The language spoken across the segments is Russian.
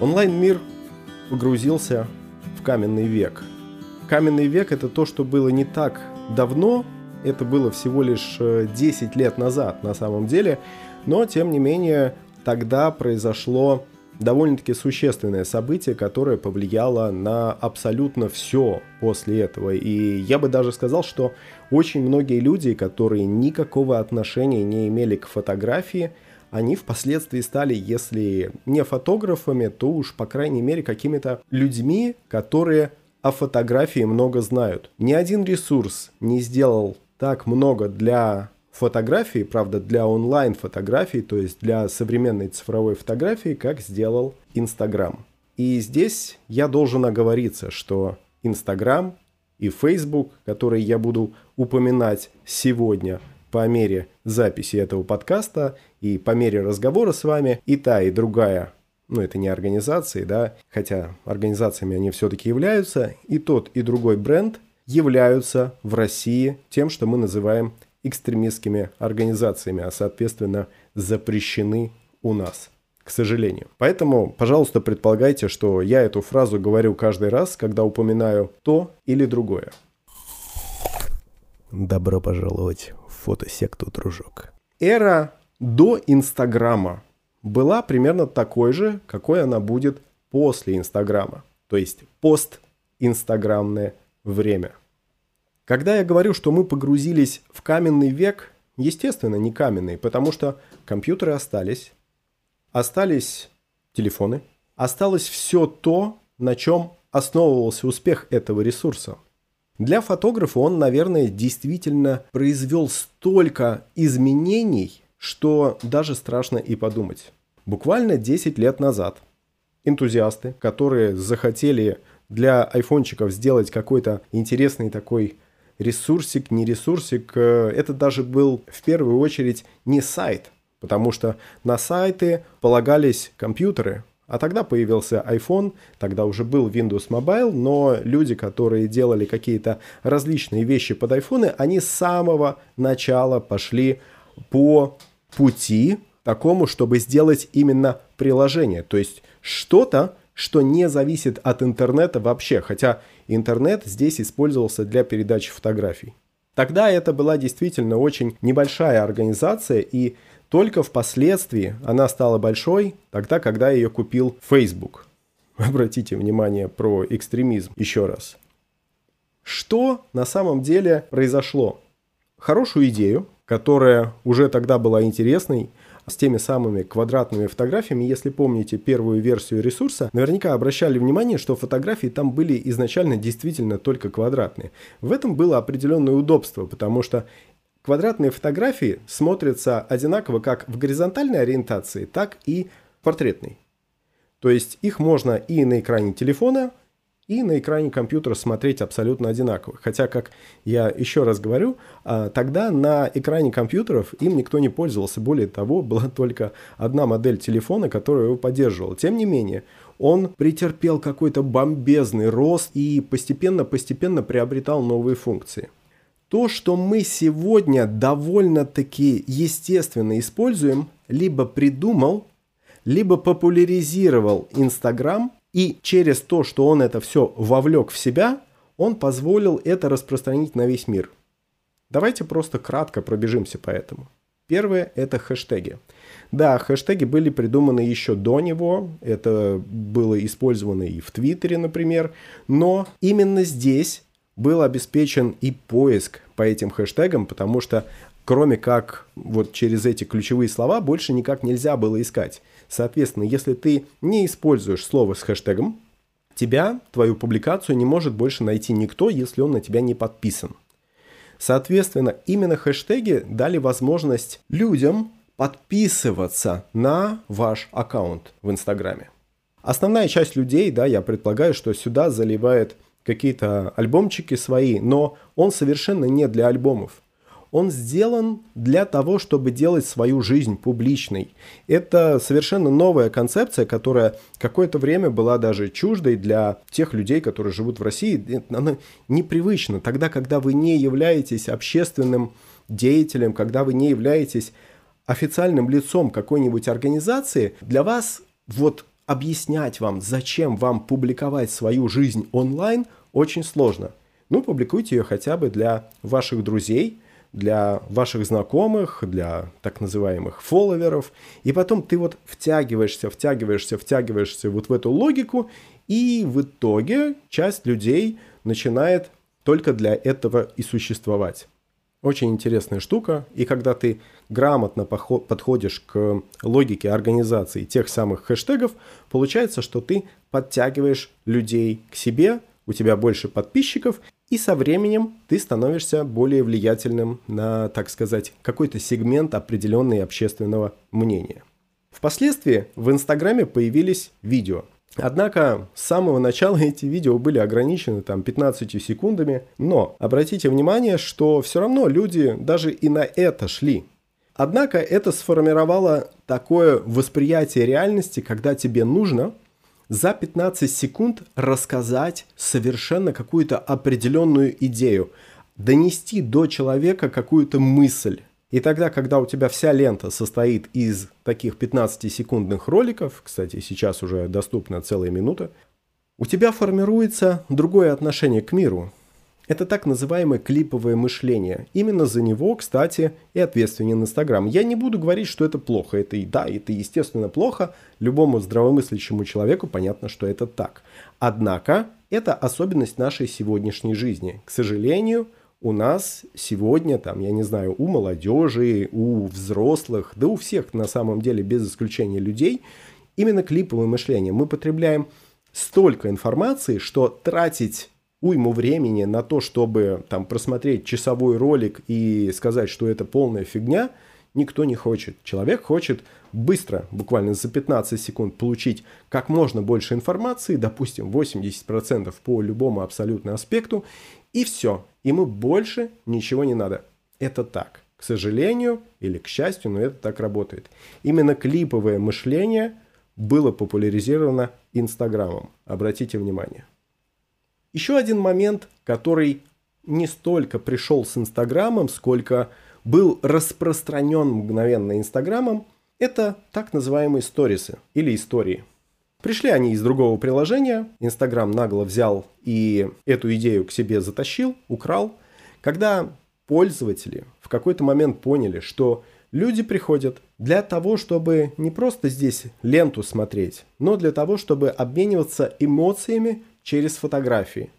Онлайн-мир погрузился в каменный век. Каменный век это то, что было не так давно, это было всего лишь 10 э, лет назад на самом деле, но тем не менее тогда произошло довольно-таки существенное событие, которое повлияло на абсолютно все после этого. И я бы даже сказал, что очень многие люди, которые никакого отношения не имели к фотографии, они впоследствии стали, если не фотографами, то уж, по крайней мере, какими-то людьми, которые о фотографии много знают. Ни один ресурс не сделал так много для фотографии, правда, для онлайн-фотографий, то есть для современной цифровой фотографии, как сделал Инстаграм. И здесь я должен оговориться, что Инстаграм и Facebook, которые я буду упоминать сегодня по мере записи этого подкаста и по мере разговора с вами, и та, и другая ну, это не организации, да, хотя организациями они все-таки являются, и тот, и другой бренд являются в России тем, что мы называем экстремистскими организациями, а соответственно запрещены у нас к сожалению. Поэтому, пожалуйста, предполагайте, что я эту фразу говорю каждый раз, когда упоминаю то или другое. Добро пожаловать в фотосекту, дружок. Эра до Инстаграма была примерно такой же, какой она будет после Инстаграма. То есть пост-инстаграмное время. Когда я говорю, что мы погрузились в каменный век, естественно, не каменный, потому что компьютеры остались, остались телефоны, осталось все то, на чем основывался успех этого ресурса. Для фотографа он, наверное, действительно произвел столько изменений, что даже страшно и подумать. Буквально 10 лет назад энтузиасты, которые захотели для айфончиков сделать какой-то интересный такой ресурсик, не ресурсик, э, это даже был в первую очередь не сайт, потому что на сайты полагались компьютеры, а тогда появился iPhone, тогда уже был Windows Mobile, но люди, которые делали какие-то различные вещи под iPhone, они с самого начала пошли по пути такому, чтобы сделать именно приложение. То есть что-то, что не зависит от интернета вообще, хотя интернет здесь использовался для передачи фотографий. Тогда это была действительно очень небольшая организация, и только впоследствии она стала большой, тогда, когда ее купил Facebook. Обратите внимание про экстремизм еще раз. Что на самом деле произошло? Хорошую идею, которая уже тогда была интересной, с теми самыми квадратными фотографиями. Если помните первую версию ресурса, наверняка обращали внимание, что фотографии там были изначально действительно только квадратные. В этом было определенное удобство, потому что квадратные фотографии смотрятся одинаково как в горизонтальной ориентации, так и портретной. То есть их можно и на экране телефона, и на экране компьютера смотреть абсолютно одинаково. Хотя, как я еще раз говорю, а, тогда на экране компьютеров им никто не пользовался. Более того, была только одна модель телефона, которая его поддерживала. Тем не менее, он претерпел какой-то бомбезный рост и постепенно-постепенно приобретал новые функции. То, что мы сегодня довольно-таки естественно используем, либо придумал, либо популяризировал Инстаграм – и через то, что он это все вовлек в себя, он позволил это распространить на весь мир. Давайте просто кратко пробежимся по этому. Первое – это хэштеги. Да, хэштеги были придуманы еще до него, это было использовано и в Твиттере, например, но именно здесь был обеспечен и поиск по этим хэштегам, потому что кроме как вот через эти ключевые слова больше никак нельзя было искать. Соответственно, если ты не используешь слово с хэштегом, тебя, твою публикацию не может больше найти никто, если он на тебя не подписан. Соответственно, именно хэштеги дали возможность людям подписываться на ваш аккаунт в Инстаграме. Основная часть людей, да, я предполагаю, что сюда заливает какие-то альбомчики свои, но он совершенно не для альбомов он сделан для того, чтобы делать свою жизнь публичной. Это совершенно новая концепция, которая какое-то время была даже чуждой для тех людей, которые живут в России. Она непривычна. Тогда, когда вы не являетесь общественным деятелем, когда вы не являетесь официальным лицом какой-нибудь организации, для вас вот объяснять вам, зачем вам публиковать свою жизнь онлайн, очень сложно. Ну, публикуйте ее хотя бы для ваших друзей, для ваших знакомых, для так называемых фолловеров. И потом ты вот втягиваешься, втягиваешься, втягиваешься вот в эту логику, и в итоге часть людей начинает только для этого и существовать. Очень интересная штука, и когда ты грамотно подходишь к логике организации тех самых хэштегов, получается, что ты подтягиваешь людей к себе, у тебя больше подписчиков, и со временем ты становишься более влиятельным на, так сказать, какой-то сегмент определенного общественного мнения. Впоследствии в Инстаграме появились видео – Однако с самого начала эти видео были ограничены там 15 секундами, но обратите внимание, что все равно люди даже и на это шли. Однако это сформировало такое восприятие реальности, когда тебе нужно за 15 секунд рассказать совершенно какую-то определенную идею, донести до человека какую-то мысль. И тогда, когда у тебя вся лента состоит из таких 15-секундных роликов, кстати, сейчас уже доступна целая минута, у тебя формируется другое отношение к миру. Это так называемое клиповое мышление. Именно за него, кстати, и ответственен Инстаграм. Я не буду говорить, что это плохо. Это и да, это естественно плохо. Любому здравомыслящему человеку понятно, что это так. Однако, это особенность нашей сегодняшней жизни. К сожалению, у нас сегодня, там, я не знаю, у молодежи, у взрослых, да у всех на самом деле, без исключения людей, именно клиповое мышление. Мы потребляем столько информации, что тратить уйму времени на то, чтобы там просмотреть часовой ролик и сказать, что это полная фигня, никто не хочет. Человек хочет быстро, буквально за 15 секунд, получить как можно больше информации, допустим, 80% по любому абсолютно аспекту, и все. Ему больше ничего не надо. Это так. К сожалению или к счастью, но это так работает. Именно клиповое мышление было популяризировано Инстаграмом. Обратите внимание. Еще один момент, который не столько пришел с Инстаграмом, сколько был распространен мгновенно Инстаграмом, это так называемые сторисы или истории – Пришли они из другого приложения, Инстаграм нагло взял и эту идею к себе затащил, украл. Когда пользователи в какой-то момент поняли, что люди приходят для того, чтобы не просто здесь ленту смотреть, но для того, чтобы обмениваться эмоциями через фотографии.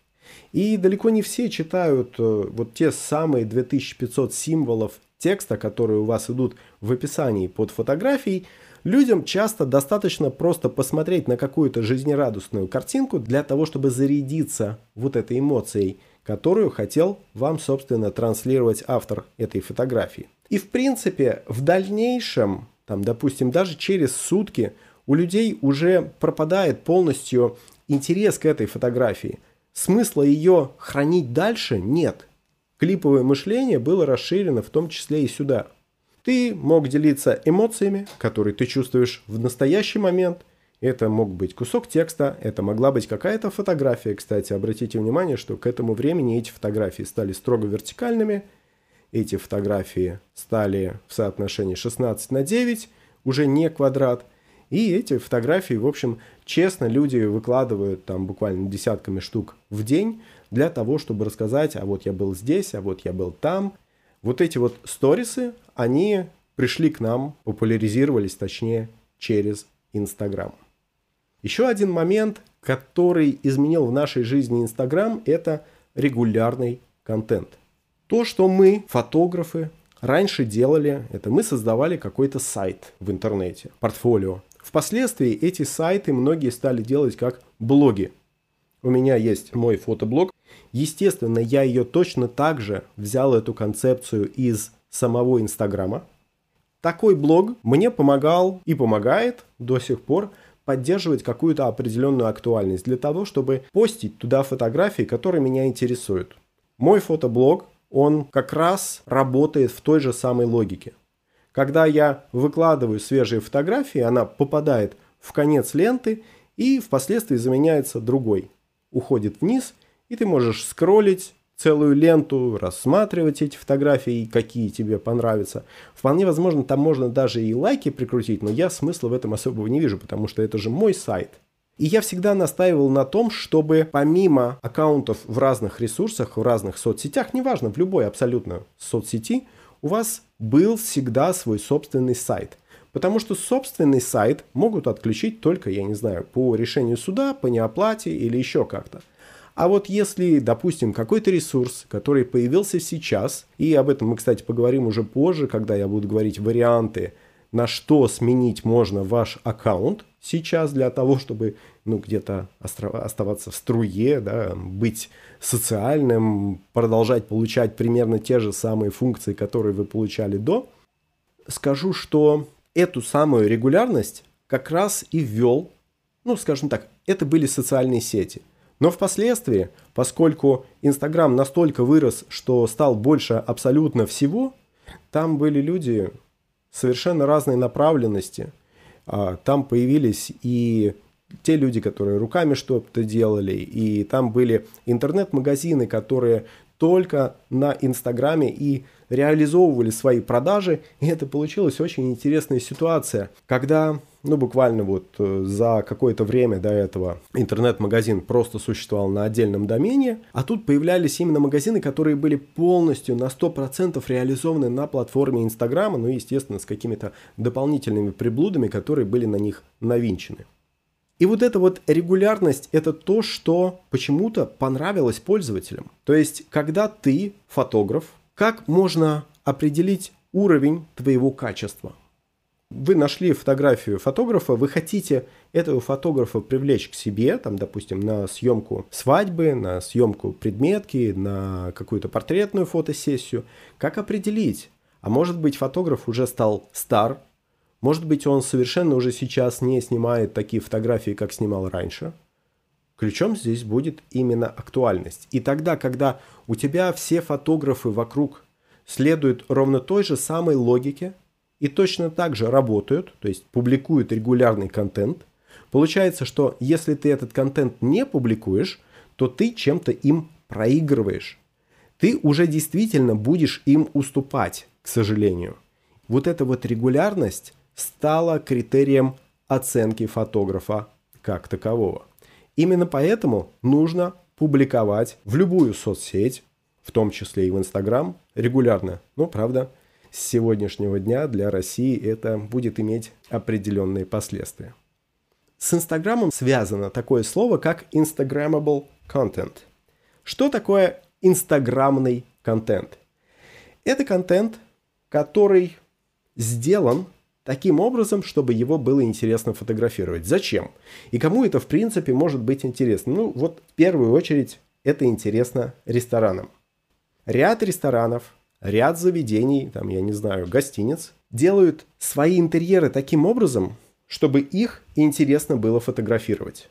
И далеко не все читают э, вот те самые 2500 символов текста, которые у вас идут в описании под фотографией, Людям часто достаточно просто посмотреть на какую-то жизнерадостную картинку для того, чтобы зарядиться вот этой эмоцией, которую хотел вам, собственно, транслировать автор этой фотографии. И в принципе, в дальнейшем, там, допустим, даже через сутки у людей уже пропадает полностью интерес к этой фотографии. Смысла ее хранить дальше нет. Клиповое мышление было расширено в том числе и сюда – ты мог делиться эмоциями, которые ты чувствуешь в настоящий момент. Это мог быть кусок текста, это могла быть какая-то фотография. Кстати, обратите внимание, что к этому времени эти фотографии стали строго вертикальными. Эти фотографии стали в соотношении 16 на 9, уже не квадрат. И эти фотографии, в общем, честно люди выкладывают там буквально десятками штук в день для того, чтобы рассказать, а вот я был здесь, а вот я был там – вот эти вот сторисы, они пришли к нам, популяризировались, точнее, через Инстаграм. Еще один момент, который изменил в нашей жизни Инстаграм, это регулярный контент. То, что мы, фотографы, раньше делали, это мы создавали какой-то сайт в интернете, портфолио. Впоследствии эти сайты многие стали делать как блоги. У меня есть мой фотоблог, Естественно, я ее точно так же взял эту концепцию из самого Инстаграма. Такой блог мне помогал и помогает до сих пор поддерживать какую-то определенную актуальность для того, чтобы постить туда фотографии, которые меня интересуют. Мой фотоблог, он как раз работает в той же самой логике. Когда я выкладываю свежие фотографии, она попадает в конец ленты и впоследствии заменяется другой. Уходит вниз – и ты можешь скроллить целую ленту, рассматривать эти фотографии, какие тебе понравятся. Вполне возможно, там можно даже и лайки прикрутить, но я смысла в этом особого не вижу, потому что это же мой сайт. И я всегда настаивал на том, чтобы помимо аккаунтов в разных ресурсах, в разных соцсетях, неважно, в любой абсолютно соцсети, у вас был всегда свой собственный сайт. Потому что собственный сайт могут отключить только, я не знаю, по решению суда, по неоплате или еще как-то. А вот если, допустим, какой-то ресурс, который появился сейчас, и об этом мы, кстати, поговорим уже позже, когда я буду говорить варианты, на что сменить можно ваш аккаунт сейчас для того, чтобы ну, где-то оставаться в струе, да, быть социальным, продолжать получать примерно те же самые функции, которые вы получали до, скажу, что эту самую регулярность как раз и ввел, ну, скажем так, это были социальные сети. Но впоследствии, поскольку Инстаграм настолько вырос, что стал больше абсолютно всего, там были люди совершенно разной направленности. А, там появились и те люди, которые руками что-то делали, и там были интернет-магазины, которые только на Инстаграме и реализовывали свои продажи, и это получилась очень интересная ситуация, когда ну, буквально вот э, за какое-то время до этого интернет-магазин просто существовал на отдельном домене, а тут появлялись именно магазины, которые были полностью на 100% реализованы на платформе Инстаграма, ну, естественно, с какими-то дополнительными приблудами, которые были на них навинчены. И вот эта вот регулярность – это то, что почему-то понравилось пользователям. То есть, когда ты фотограф, как можно определить уровень твоего качества? Вы нашли фотографию фотографа, вы хотите этого фотографа привлечь к себе, там, допустим, на съемку свадьбы, на съемку предметки, на какую-то портретную фотосессию. Как определить? А может быть, фотограф уже стал стар, может быть, он совершенно уже сейчас не снимает такие фотографии, как снимал раньше. Ключом здесь будет именно актуальность. И тогда, когда у тебя все фотографы вокруг следуют ровно той же самой логике и точно так же работают, то есть публикуют регулярный контент, получается, что если ты этот контент не публикуешь, то ты чем-то им проигрываешь. Ты уже действительно будешь им уступать, к сожалению. Вот эта вот регулярность стала критерием оценки фотографа как такового. Именно поэтому нужно публиковать в любую соцсеть, в том числе и в Инстаграм, регулярно. Но, правда, с сегодняшнего дня для России это будет иметь определенные последствия. С Инстаграмом связано такое слово, как Instagrammable Content. Что такое инстаграмный контент? Это контент, который сделан таким образом, чтобы его было интересно фотографировать. Зачем? И кому это в принципе может быть интересно? Ну вот в первую очередь это интересно ресторанам. Ряд ресторанов, ряд заведений, там я не знаю, гостиниц, делают свои интерьеры таким образом, чтобы их интересно было фотографировать.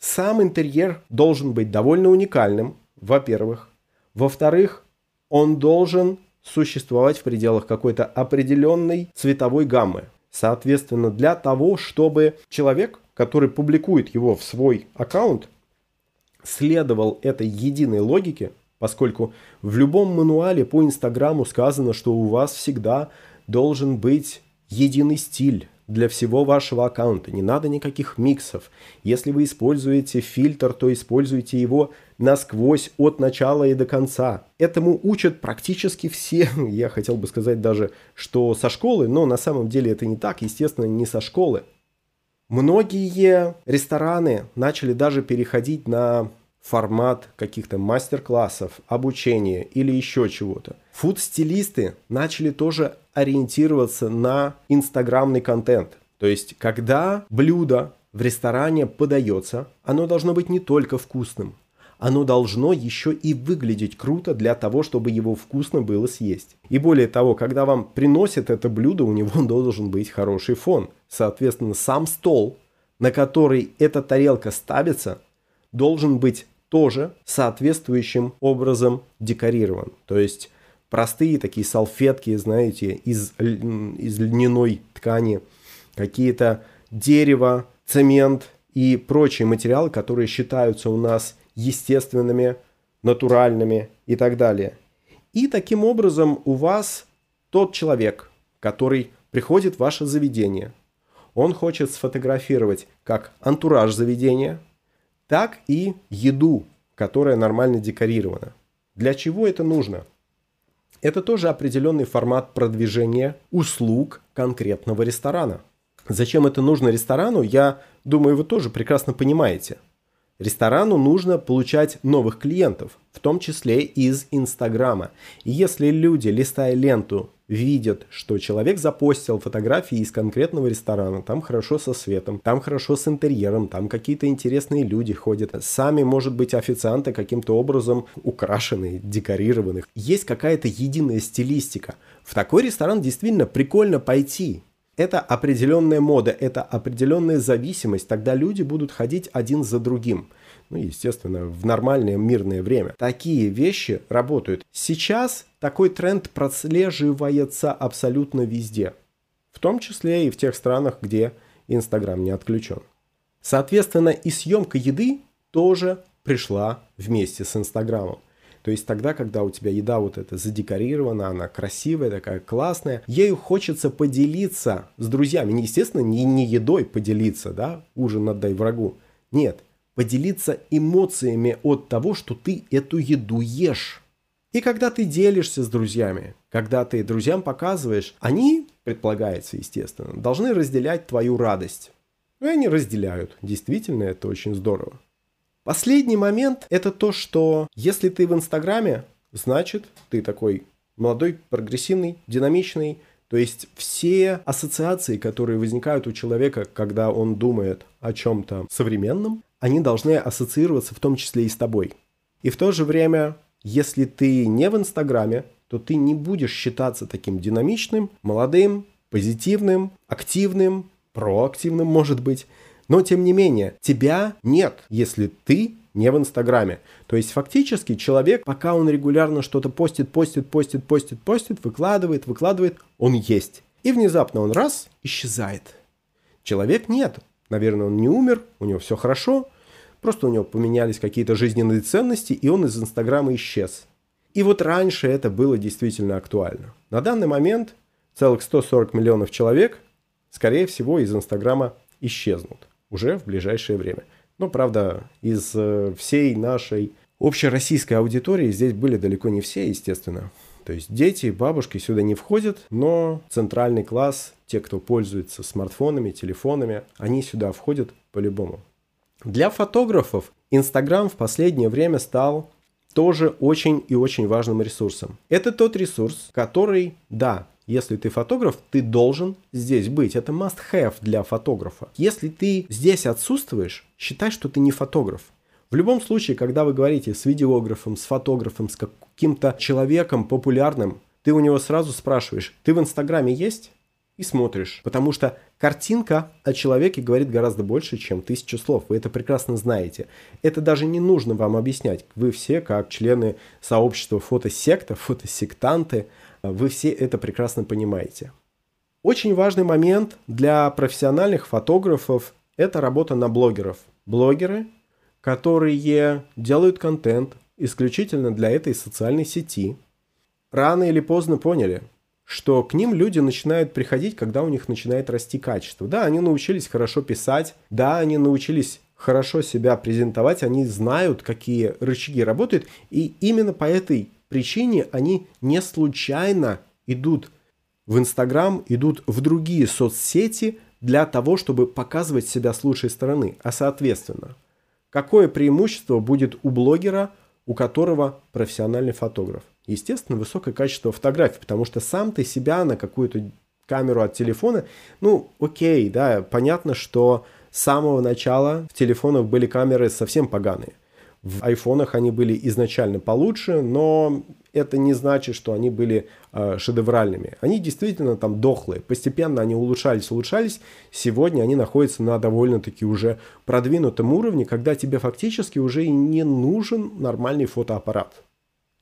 Сам интерьер должен быть довольно уникальным, во-первых. Во-вторых, он должен существовать в пределах какой-то определенной цветовой гаммы. Соответственно, для того, чтобы человек, который публикует его в свой аккаунт, следовал этой единой логике, поскольку в любом мануале по Инстаграму сказано, что у вас всегда должен быть единый стиль, для всего вашего аккаунта. Не надо никаких миксов. Если вы используете фильтр, то используйте его насквозь от начала и до конца. Этому учат практически все. Я хотел бы сказать даже, что со школы, но на самом деле это не так, естественно, не со школы. Многие рестораны начали даже переходить на формат каких-то мастер-классов, обучения или еще чего-то. Фуд-стилисты начали тоже ориентироваться на инстаграмный контент. То есть, когда блюдо в ресторане подается, оно должно быть не только вкусным, оно должно еще и выглядеть круто для того, чтобы его вкусно было съесть. И более того, когда вам приносят это блюдо, у него должен быть хороший фон. Соответственно, сам стол, на который эта тарелка ставится, должен быть тоже соответствующим образом декорирован. То есть простые такие салфетки, знаете, из, из льняной ткани, какие-то дерево, цемент и прочие материалы, которые считаются у нас естественными, натуральными и так далее. И таким образом у вас тот человек, который приходит в ваше заведение, он хочет сфотографировать как антураж заведения, так и еду, которая нормально декорирована. Для чего это нужно? Это тоже определенный формат продвижения услуг конкретного ресторана. Зачем это нужно ресторану, я думаю, вы тоже прекрасно понимаете. Ресторану нужно получать новых клиентов, в том числе из Инстаграма. И если люди, листая ленту, видят, что человек запостил фотографии из конкретного ресторана, там хорошо со светом, там хорошо с интерьером, там какие-то интересные люди ходят, сами, может быть, официанты каким-то образом украшенные, декорированные. Есть какая-то единая стилистика. В такой ресторан действительно прикольно пойти, это определенная мода, это определенная зависимость. Тогда люди будут ходить один за другим. Ну, естественно, в нормальное мирное время. Такие вещи работают. Сейчас такой тренд прослеживается абсолютно везде. В том числе и в тех странах, где Инстаграм не отключен. Соответственно, и съемка еды тоже пришла вместе с Инстаграмом. То есть тогда, когда у тебя еда вот эта задекорирована, она красивая, такая классная, ею хочется поделиться с друзьями. Естественно, не, не едой поделиться, да, ужин отдай врагу. Нет, поделиться эмоциями от того, что ты эту еду ешь. И когда ты делишься с друзьями, когда ты друзьям показываешь, они, предполагается, естественно, должны разделять твою радость. И они разделяют. Действительно, это очень здорово. Последний момент – это то, что если ты в Инстаграме, значит, ты такой молодой, прогрессивный, динамичный, то есть все ассоциации, которые возникают у человека, когда он думает о чем-то современном, они должны ассоциироваться в том числе и с тобой. И в то же время, если ты не в Инстаграме, то ты не будешь считаться таким динамичным, молодым, позитивным, активным, проактивным, может быть. Но, тем не менее, тебя нет, если ты не в Инстаграме. То есть фактически человек, пока он регулярно что-то постит, постит, постит, постит, постит, выкладывает, выкладывает, он есть. И внезапно он раз исчезает. Человек нет. Наверное, он не умер, у него все хорошо, просто у него поменялись какие-то жизненные ценности, и он из Инстаграма исчез. И вот раньше это было действительно актуально. На данный момент целых 140 миллионов человек, скорее всего, из Инстаграма исчезнут уже в ближайшее время. Но, правда, из э, всей нашей общероссийской аудитории здесь были далеко не все, естественно. То есть дети, бабушки сюда не входят, но центральный класс, те, кто пользуется смартфонами, телефонами, они сюда входят по-любому. Для фотографов Инстаграм в последнее время стал тоже очень и очень важным ресурсом. Это тот ресурс, который, да, если ты фотограф, ты должен здесь быть. Это must-have для фотографа. Если ты здесь отсутствуешь, считай, что ты не фотограф. В любом случае, когда вы говорите с видеографом, с фотографом, с каким-то человеком популярным, ты у него сразу спрашиваешь, ты в Инстаграме есть? И смотришь. Потому что картинка о человеке говорит гораздо больше, чем тысяча слов. Вы это прекрасно знаете. Это даже не нужно вам объяснять. Вы все, как члены сообщества фотосекта, фотосектанты, вы все это прекрасно понимаете. Очень важный момент для профессиональных фотографов – это работа на блогеров. Блогеры, которые делают контент исключительно для этой социальной сети, рано или поздно поняли, что к ним люди начинают приходить, когда у них начинает расти качество. Да, они научились хорошо писать, да, они научились хорошо себя презентовать, они знают, какие рычаги работают, и именно по этой причине они не случайно идут в Инстаграм, идут в другие соцсети для того, чтобы показывать себя с лучшей стороны. А соответственно, какое преимущество будет у блогера, у которого профессиональный фотограф? Естественно, высокое качество фотографий, потому что сам ты себя на какую-то камеру от телефона, ну, окей, да, понятно, что с самого начала в телефонах были камеры совсем поганые – в айфонах они были изначально получше, но это не значит, что они были э, шедевральными. Они действительно там дохлые. Постепенно они улучшались, улучшались. Сегодня они находятся на довольно-таки уже продвинутом уровне, когда тебе фактически уже и не нужен нормальный фотоаппарат.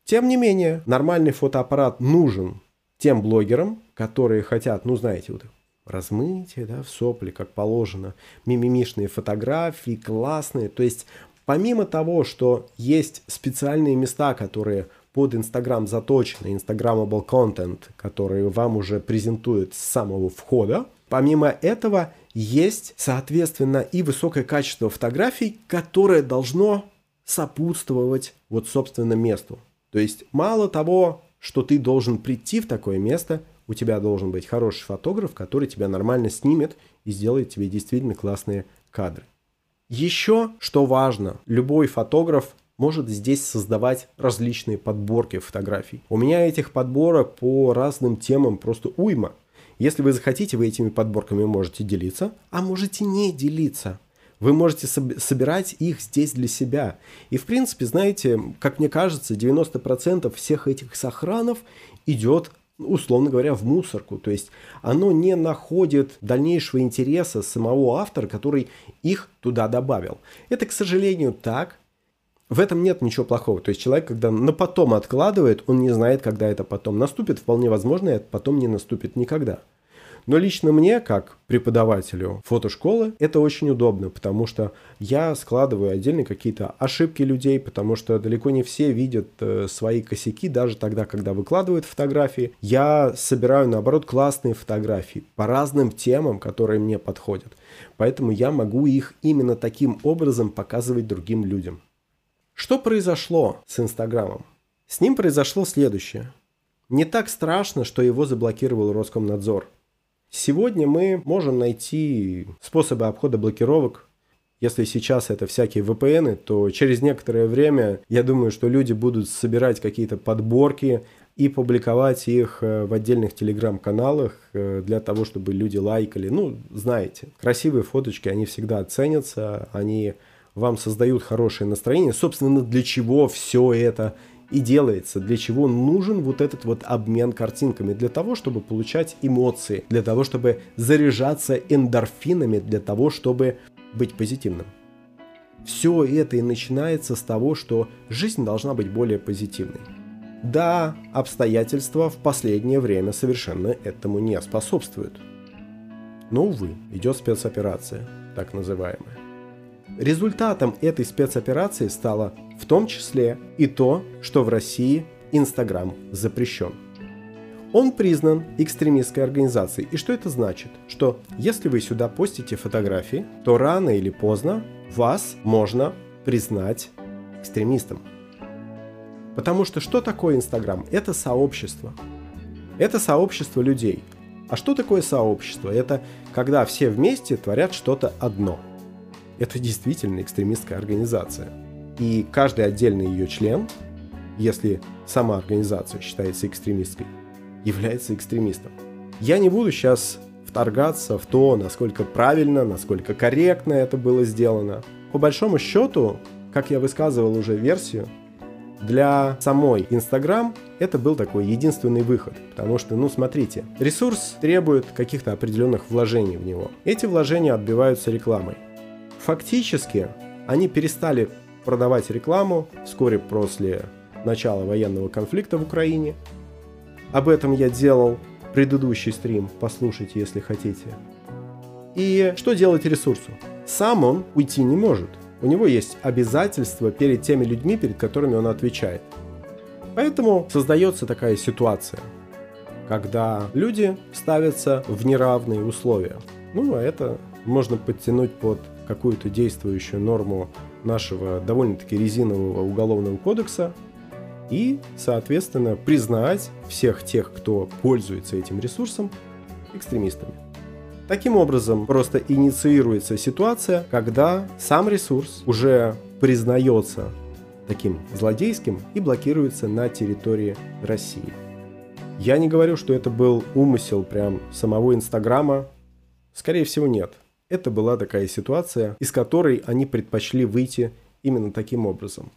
Тем не менее, нормальный фотоаппарат нужен тем блогерам, которые хотят, ну знаете, вот размытие, да, в сопли, как положено, мимимишные фотографии, классные. То есть Помимо того, что есть специальные места, которые под Instagram заточены, Instagrammable Content, который вам уже презентуют с самого входа, помимо этого есть, соответственно, и высокое качество фотографий, которое должно сопутствовать вот, собственно, месту. То есть мало того, что ты должен прийти в такое место, у тебя должен быть хороший фотограф, который тебя нормально снимет и сделает тебе действительно классные кадры. Еще, что важно, любой фотограф может здесь создавать различные подборки фотографий. У меня этих подборок по разным темам просто уйма. Если вы захотите, вы этими подборками можете делиться, а можете не делиться. Вы можете соб- собирать их здесь для себя. И, в принципе, знаете, как мне кажется, 90% всех этих сохранов идет условно говоря, в мусорку. То есть оно не находит дальнейшего интереса самого автора, который их туда добавил. Это, к сожалению, так. В этом нет ничего плохого. То есть человек, когда на потом откладывает, он не знает, когда это потом наступит. Вполне возможно, это потом не наступит никогда. Но лично мне, как преподавателю фотошколы, это очень удобно, потому что я складываю отдельно какие-то ошибки людей, потому что далеко не все видят э, свои косяки, даже тогда, когда выкладывают фотографии. Я собираю, наоборот, классные фотографии по разным темам, которые мне подходят. Поэтому я могу их именно таким образом показывать другим людям. Что произошло с Инстаграмом? С ним произошло следующее. Не так страшно, что его заблокировал Роскомнадзор. Сегодня мы можем найти способы обхода блокировок. Если сейчас это всякие VPN, то через некоторое время я думаю, что люди будут собирать какие-то подборки и публиковать их э, в отдельных телеграм-каналах э, для того, чтобы люди лайкали. Ну, знаете, красивые фоточки, они всегда ценятся, они вам создают хорошее настроение. Собственно, для чего все это и делается, для чего нужен вот этот вот обмен картинками, для того, чтобы получать эмоции, для того, чтобы заряжаться эндорфинами, для того, чтобы быть позитивным. Все это и начинается с того, что жизнь должна быть более позитивной. Да, обстоятельства в последнее время совершенно этому не способствуют. Но, увы, идет спецоперация, так называемая. Результатом этой спецоперации стало в том числе и то, что в России Инстаграм запрещен. Он признан экстремистской организацией. И что это значит? Что если вы сюда постите фотографии, то рано или поздно вас можно признать экстремистом. Потому что что такое Инстаграм? Это сообщество. Это сообщество людей. А что такое сообщество? Это когда все вместе творят что-то одно – это действительно экстремистская организация. И каждый отдельный ее член, если сама организация считается экстремистской, является экстремистом. Я не буду сейчас вторгаться в то, насколько правильно, насколько корректно это было сделано. По большому счету, как я высказывал уже версию, для самой Инстаграм это был такой единственный выход. Потому что, ну смотрите, ресурс требует каких-то определенных вложений в него. Эти вложения отбиваются рекламой. Фактически они перестали продавать рекламу вскоре после начала военного конфликта в Украине. Об этом я делал предыдущий стрим, послушайте, если хотите. И что делать ресурсу? Сам он уйти не может. У него есть обязательства перед теми людьми, перед которыми он отвечает. Поэтому создается такая ситуация, когда люди ставятся в неравные условия. Ну, а это можно подтянуть под какую-то действующую норму нашего довольно-таки резинового уголовного кодекса и, соответственно, признать всех тех, кто пользуется этим ресурсом, экстремистами. Таким образом, просто инициируется ситуация, когда сам ресурс уже признается таким злодейским и блокируется на территории России. Я не говорю, что это был умысел прям самого Инстаграма. Скорее всего, нет это была такая ситуация, из которой они предпочли выйти именно таким образом.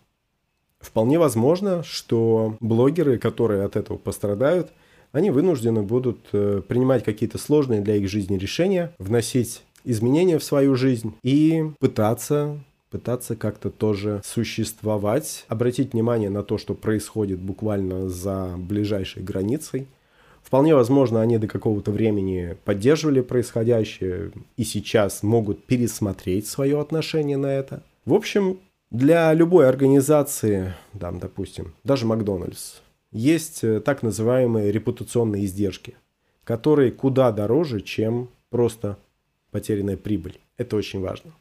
Вполне возможно, что блогеры, которые от этого пострадают, они вынуждены будут э, принимать какие-то сложные для их жизни решения, вносить изменения в свою жизнь и пытаться пытаться как-то тоже существовать, обратить внимание на то, что происходит буквально за ближайшей границей, Вполне возможно, они до какого-то времени поддерживали происходящее и сейчас могут пересмотреть свое отношение на это. В общем, Для любой организации, там, допустим, даже Макдональдс, есть э, так называемые репутационные издержки, которые куда дороже, чем просто потерянная прибыль. Это очень важно.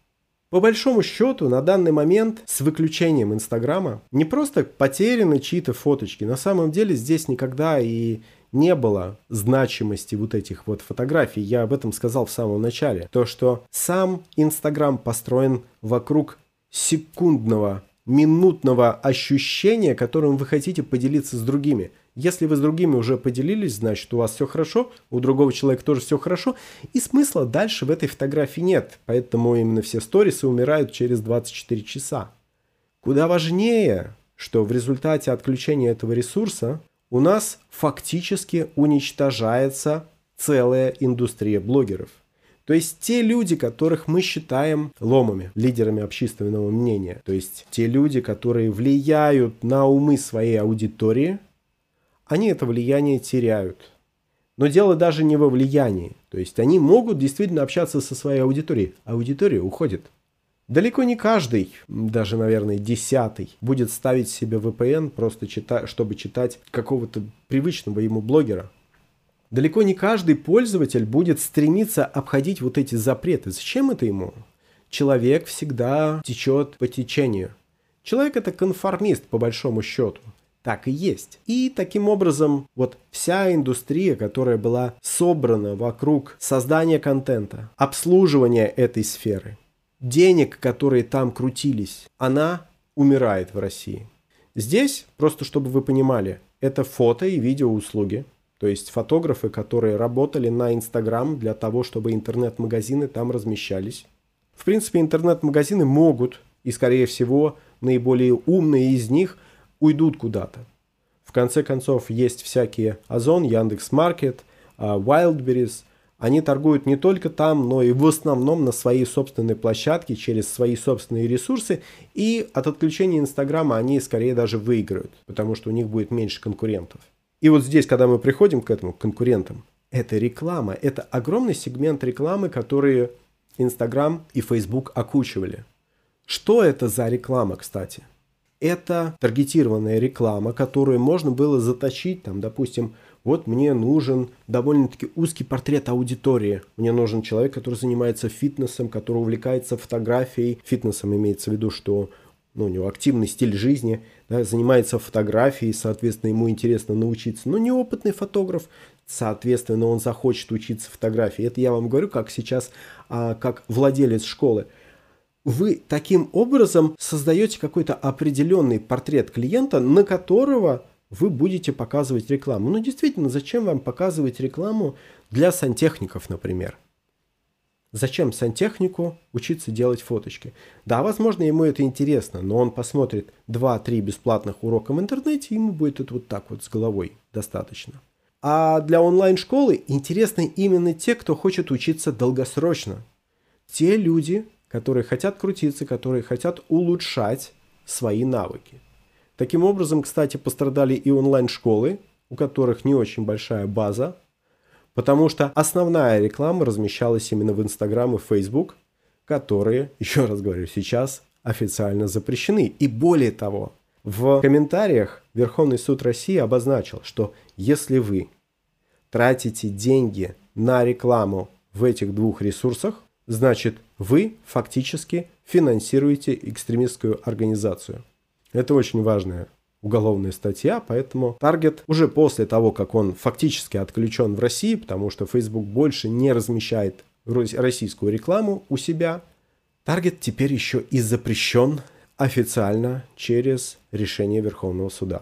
По большому счету, на данный момент, с выключением Инстаграма, не просто потеряны чьи-то фоточки. На самом деле здесь никогда и не было значимости вот этих вот фотографий. Я об этом сказал в самом начале. То, что сам Инстаграм построен вокруг секундного, минутного ощущения, которым вы хотите поделиться с другими. Если вы с другими уже поделились, значит у вас все хорошо, у другого человека тоже все хорошо, и смысла дальше в этой фотографии нет. Поэтому именно все сторисы умирают через 24 часа. Куда важнее, что в результате отключения этого ресурса у нас фактически уничтожается целая индустрия блогеров – то есть те люди, которых мы считаем ломами, лидерами общественного мнения, то есть те люди, которые влияют на умы своей аудитории, они это влияние теряют. Но дело даже не во влиянии. То есть они могут действительно общаться со своей аудиторией. Аудитория уходит. Далеко не каждый, даже, наверное, десятый, будет ставить себе VPN, просто чита чтобы читать какого-то привычного ему блогера. Далеко не каждый пользователь будет стремиться обходить вот эти запреты. Зачем это ему? Человек всегда течет по течению. Человек это конформист по большому счету. Так и есть. И таким образом вот вся индустрия, которая была собрана вокруг создания контента, обслуживания этой сферы, денег, которые там крутились, она умирает в России. Здесь, просто чтобы вы понимали, это фото и видеоуслуги, то есть фотографы, которые работали на Инстаграм для того, чтобы интернет-магазины там размещались. В принципе, интернет-магазины могут, и скорее всего, наиболее умные из них уйдут куда-то. В конце концов, есть всякие Озон, Яндекс.Маркет, а, Wildberries. Они торгуют не только там, но и в основном на своей собственной площадке, через свои собственные ресурсы. И от отключения Инстаграма они скорее даже выиграют, потому что у них будет меньше конкурентов. И вот здесь, когда мы приходим к этому, к конкурентам, это реклама, это огромный сегмент рекламы, которые Инстаграм и Фейсбук окучивали. Что это за реклама, кстати? Это таргетированная реклама, которую можно было заточить, там, допустим, вот мне нужен довольно-таки узкий портрет аудитории. Мне нужен человек, который занимается фитнесом, который увлекается фотографией. Фитнесом имеется в виду, что ну, у него активный стиль жизни, да, занимается фотографией, соответственно, ему интересно научиться. Но неопытный фотограф, соответственно, он захочет учиться фотографии. Это я вам говорю, как сейчас, а, как владелец школы. Вы таким образом создаете какой-то определенный портрет клиента, на которого вы будете показывать рекламу. Ну, действительно, зачем вам показывать рекламу для сантехников, например? Зачем сантехнику учиться делать фоточки? Да, возможно, ему это интересно, но он посмотрит 2-3 бесплатных урока в интернете, и ему будет это вот так вот с головой достаточно. А для онлайн-школы интересны именно те, кто хочет учиться долгосрочно. Те люди, которые хотят крутиться, которые хотят улучшать свои навыки. Таким образом, кстати, пострадали и онлайн-школы, у которых не очень большая база Потому что основная реклама размещалась именно в Инстаграм и Фейсбук, которые, еще раз говорю, сейчас официально запрещены. И более того, в комментариях Верховный суд России обозначил, что если вы тратите деньги на рекламу в этих двух ресурсах, значит вы фактически финансируете экстремистскую организацию. Это очень важная уголовная статья, поэтому Target уже после того, как он фактически отключен в России, потому что Facebook больше не размещает российскую рекламу у себя, Target теперь еще и запрещен официально через решение Верховного суда.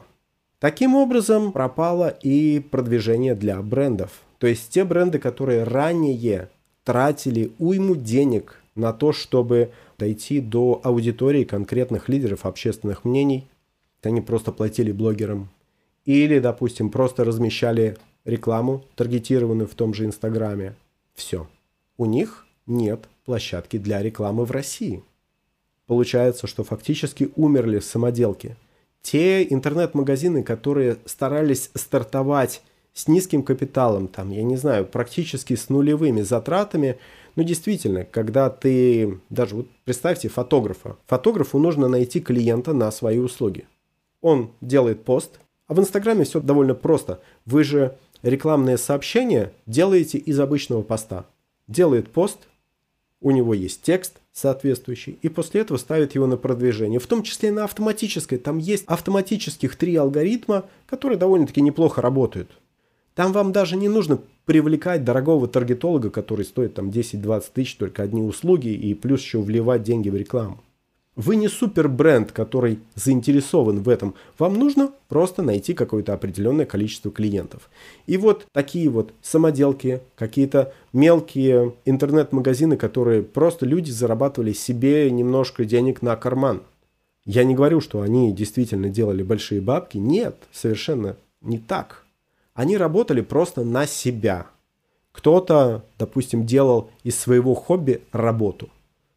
Таким образом пропало и продвижение для брендов. То есть те бренды, которые ранее тратили уйму денег на то, чтобы дойти до аудитории конкретных лидеров общественных мнений, они просто платили блогерам. Или, допустим, просто размещали рекламу, таргетированную в том же Инстаграме. Все. У них нет площадки для рекламы в России. Получается, что фактически умерли самоделки. Те интернет-магазины, которые старались стартовать с низким капиталом, там, я не знаю, практически с нулевыми затратами, Ну, действительно, когда ты, даже вот представьте фотографа. Фотографу нужно найти клиента на свои услуги. Он делает пост, а в Инстаграме все довольно просто. Вы же рекламные сообщения делаете из обычного поста. Делает пост, у него есть текст соответствующий, и после этого ставит его на продвижение, в том числе на автоматическое. Там есть автоматических три алгоритма, которые довольно-таки неплохо работают. Там вам даже не нужно привлекать дорогого таргетолога, который стоит там 10-20 тысяч, только одни услуги, и плюс еще вливать деньги в рекламу. Вы не супер бренд, который заинтересован в этом. Вам нужно просто найти какое-то определенное количество клиентов. И вот такие вот самоделки, какие-то мелкие интернет-магазины, которые просто люди зарабатывали себе немножко денег на карман. Я не говорю, что они действительно делали большие бабки. Нет, совершенно не так. Они работали просто на себя. Кто-то, допустим, делал из своего хобби работу.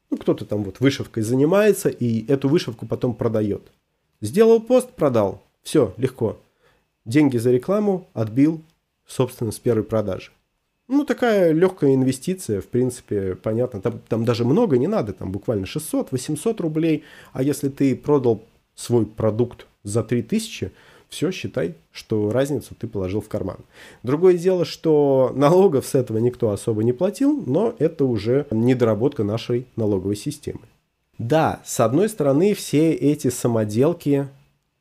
Ну, кто-то там вот вышивкой занимается и эту вышивку потом продает. Сделал пост, продал. Все, легко. Деньги за рекламу отбил, собственно, с первой продажи. Ну, такая легкая инвестиция, в принципе, понятно. Там, там даже много не надо, там буквально 600-800 рублей. А если ты продал свой продукт за 3000, все, считай, что разницу ты положил в карман. Другое дело, что налогов с этого никто особо не платил, но это уже недоработка нашей налоговой системы. Да, с одной стороны, все эти самоделки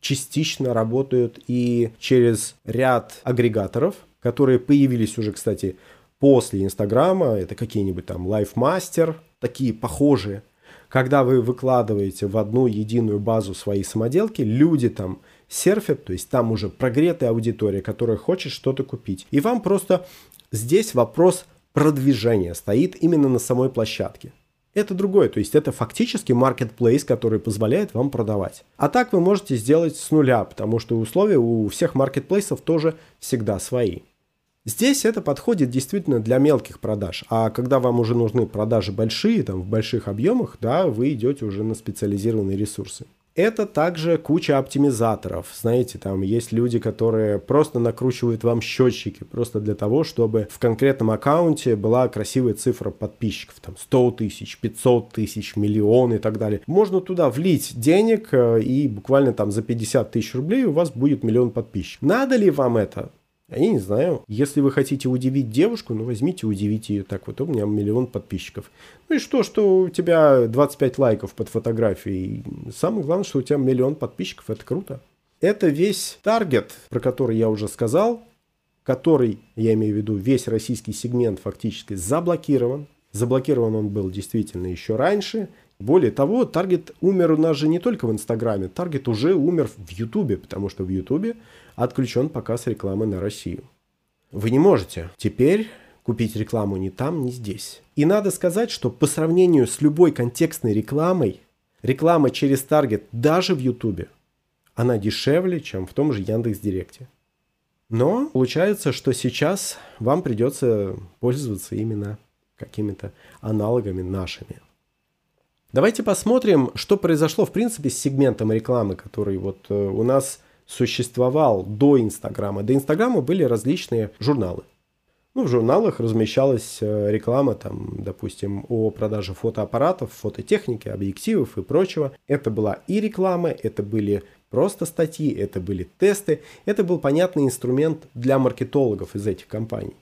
частично работают и через ряд агрегаторов, которые появились уже, кстати, после Инстаграма. Это какие-нибудь там LifeMaster, такие похожие. Когда вы выкладываете в одну единую базу свои самоделки, люди там серфят, то есть там уже прогретая аудитория, которая хочет что-то купить. И вам просто здесь вопрос продвижения стоит именно на самой площадке. Это другое, то есть это фактически marketplace, который позволяет вам продавать. А так вы можете сделать с нуля, потому что условия у всех маркетплейсов тоже всегда свои. Здесь это подходит действительно для мелких продаж, а когда вам уже нужны продажи большие, там в больших объемах, да, вы идете уже на специализированные ресурсы. Это также куча оптимизаторов. Знаете, там есть люди, которые просто накручивают вам счетчики, просто для того, чтобы в конкретном аккаунте была красивая цифра подписчиков. Там 100 тысяч, 500 тысяч, миллион и так далее. Можно туда влить денег, э, и буквально там за 50 тысяч рублей у вас будет миллион подписчиков. Надо ли вам это? Я не знаю. Если вы хотите удивить девушку, ну возьмите, удивите ее так. Вот у меня миллион подписчиков. Ну и что, что у тебя 25 лайков под фотографией. Самое главное, что у тебя миллион подписчиков. Это круто. Это весь таргет, про который я уже сказал, который, я имею в виду, весь российский сегмент фактически заблокирован. Заблокирован он был действительно еще раньше. Более того, таргет умер у нас же не только в Инстаграме. Таргет уже умер в Ютубе, потому что в Ютубе отключен показ рекламы на Россию. Вы не можете теперь купить рекламу ни там, ни здесь. И надо сказать, что по сравнению с любой контекстной рекламой, реклама через таргет даже в Ютубе, она дешевле, чем в том же Яндекс Директе. Но получается, что сейчас вам придется пользоваться именно какими-то аналогами нашими. Давайте посмотрим, что произошло в принципе с сегментом рекламы, который вот э, у нас существовал до Инстаграма. До Инстаграма были различные журналы. Ну, в журналах размещалась э, реклама, там, допустим, о продаже фотоаппаратов, фототехники, объективов и прочего. Это была и реклама, это были просто статьи, это были тесты. Это был понятный инструмент для маркетологов из этих компаний.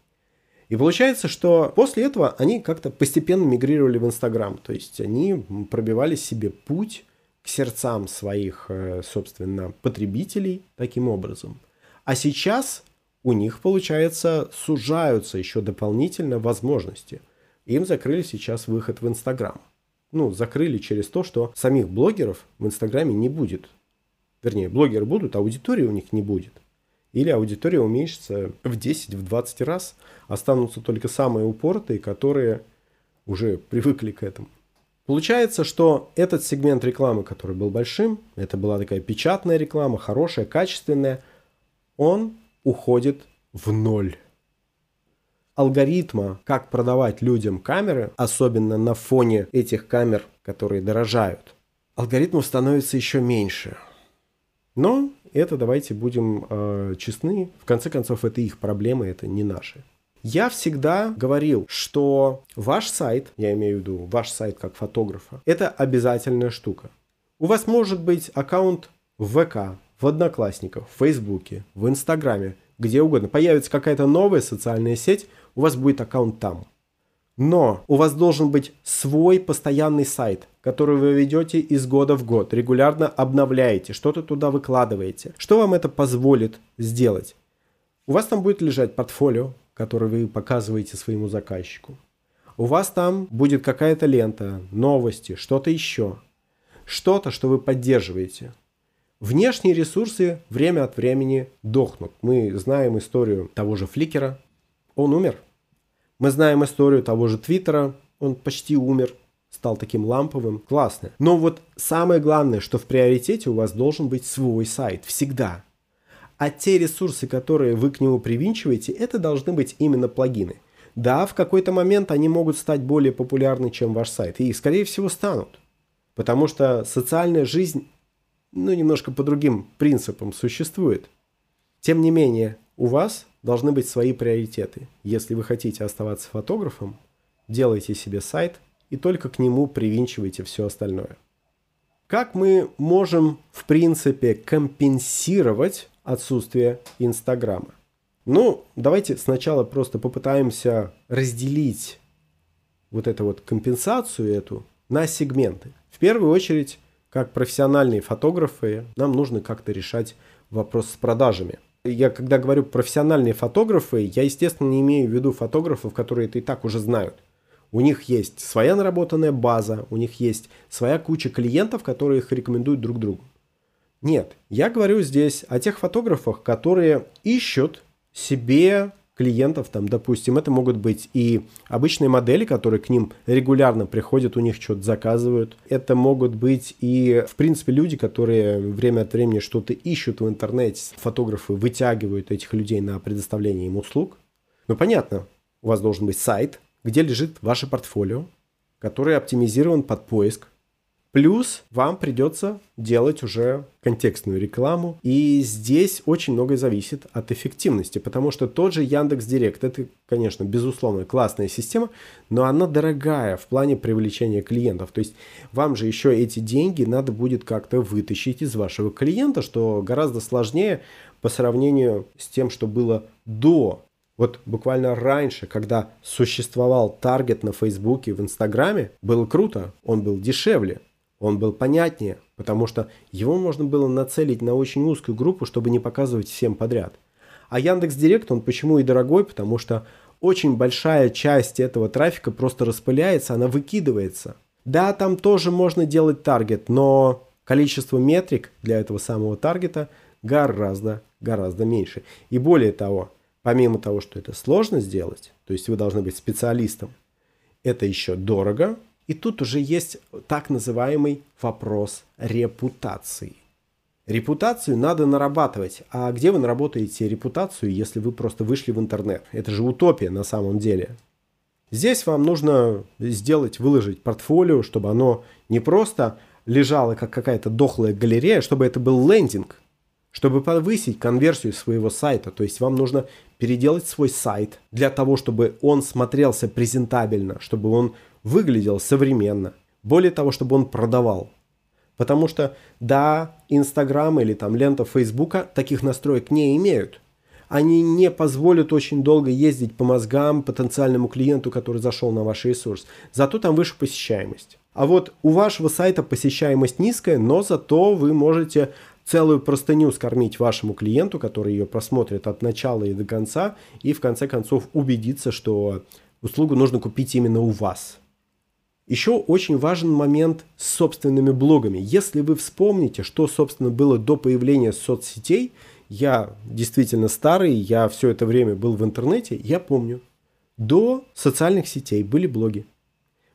И получается, что после этого они как-то постепенно мигрировали в Инстаграм. То есть они пробивали себе путь к сердцам своих, э, собственно, потребителей таким образом. А сейчас у них, получается, сужаются еще дополнительно возможности. Им закрыли сейчас выход в Инстаграм. Ну, закрыли через то, что самих блогеров в Инстаграме не будет. Вернее, блогеры будут, а аудитории у них не будет. Или аудитория уменьшится в 10-20 раз. Останутся только самые упоротые, которые уже привыкли к этому. Получается, что этот сегмент рекламы, который был большим, это была такая печатная реклама, хорошая, качественная, он уходит в ноль. Алгоритма, как продавать людям камеры, особенно на фоне этих камер, которые дорожают, алгоритмов становится еще меньше. Но это давайте будем э, честны, в конце концов это их проблемы, это не наши. Я всегда говорил, что ваш сайт, я имею в виду ваш сайт как фотографа, это обязательная штука. У вас может быть аккаунт в ВК, в Одноклассниках, в Фейсбуке, в Инстаграме, где угодно. Появится какая-то новая социальная сеть, у вас будет аккаунт там. Но у вас должен быть свой постоянный сайт, который вы ведете из года в год, регулярно обновляете, что-то туда выкладываете. Что вам это позволит сделать? У вас там будет лежать портфолио, которое вы показываете своему заказчику. У вас там будет какая-то лента, новости, что-то еще. Что-то, что вы поддерживаете. Внешние ресурсы время от времени дохнут. Мы знаем историю того же Фликера. Он умер. Мы знаем историю того же Твиттера, он почти умер, стал таким ламповым, классно. Но вот самое главное, что в приоритете у вас должен быть свой сайт, всегда. А те ресурсы, которые вы к нему привинчиваете, это должны быть именно плагины. Да, в какой-то момент они могут стать более популярны, чем ваш сайт, и, скорее всего, станут. Потому что социальная жизнь, ну, немножко по другим принципам существует. Тем не менее, у вас должны быть свои приоритеты. Если вы хотите оставаться фотографом, делайте себе сайт и только к нему привинчивайте все остальное. Как мы можем, в принципе, компенсировать отсутствие Инстаграма? Ну, давайте сначала просто попытаемся разделить вот эту вот компенсацию эту на сегменты. В первую очередь, как профессиональные фотографы, нам нужно как-то решать вопрос с продажами. Я когда говорю профессиональные фотографы, я, естественно, не имею в виду фотографов, которые это и так уже знают. У них есть своя наработанная база, у них есть своя куча клиентов, которые их рекомендуют друг другу. Нет, я говорю здесь о тех фотографах, которые ищут себе клиентов, там, допустим, это могут быть и обычные модели, которые к ним регулярно приходят, у них что-то заказывают. Это могут быть и, в принципе, люди, которые время от времени что-то ищут в интернете. Фотографы вытягивают этих людей на предоставление им услуг. Ну, понятно, у вас должен быть сайт, где лежит ваше портфолио, который оптимизирован под поиск, Плюс вам придется делать уже контекстную рекламу. И здесь очень многое зависит от эффективности, потому что тот же Яндекс Директ, это, конечно, безусловно классная система, но она дорогая в плане привлечения клиентов. То есть вам же еще эти деньги надо будет как-то вытащить из вашего клиента, что гораздо сложнее по сравнению с тем, что было до вот буквально раньше, когда существовал таргет на Фейсбуке, в Инстаграме, было круто, он был дешевле. Он был понятнее, потому что его можно было нацелить на очень узкую группу, чтобы не показывать всем подряд. А Яндекс Директ, он почему и дорогой, потому что очень большая часть этого трафика просто распыляется, она выкидывается. Да, там тоже можно делать таргет, но количество метрик для этого самого таргета гораздо, гораздо меньше. И более того, помимо того, что это сложно сделать, то есть вы должны быть специалистом, это еще дорого, и тут уже есть так называемый вопрос репутации. Репутацию надо нарабатывать. А где вы наработаете репутацию, если вы просто вышли в интернет? Это же утопия на самом деле. Здесь вам нужно сделать, выложить портфолио, чтобы оно не просто лежало как какая-то дохлая галерея, чтобы это был лендинг, чтобы повысить конверсию своего сайта. То есть вам нужно переделать свой сайт для того, чтобы он смотрелся презентабельно, чтобы он выглядел современно. Более того, чтобы он продавал. Потому что, да, Инстаграм или там лента Фейсбука таких настроек не имеют. Они не позволят очень долго ездить по мозгам потенциальному клиенту, который зашел на ваш ресурс. Зато там выше посещаемость. А вот у вашего сайта посещаемость низкая, но зато вы можете целую простыню скормить вашему клиенту, который ее просмотрит от начала и до конца, и в конце концов убедиться, что услугу нужно купить именно у вас. Еще очень важен момент с собственными блогами. Если вы вспомните, что, собственно, было до появления соцсетей, я действительно старый, я все это время был в интернете, я помню. До социальных сетей были блоги.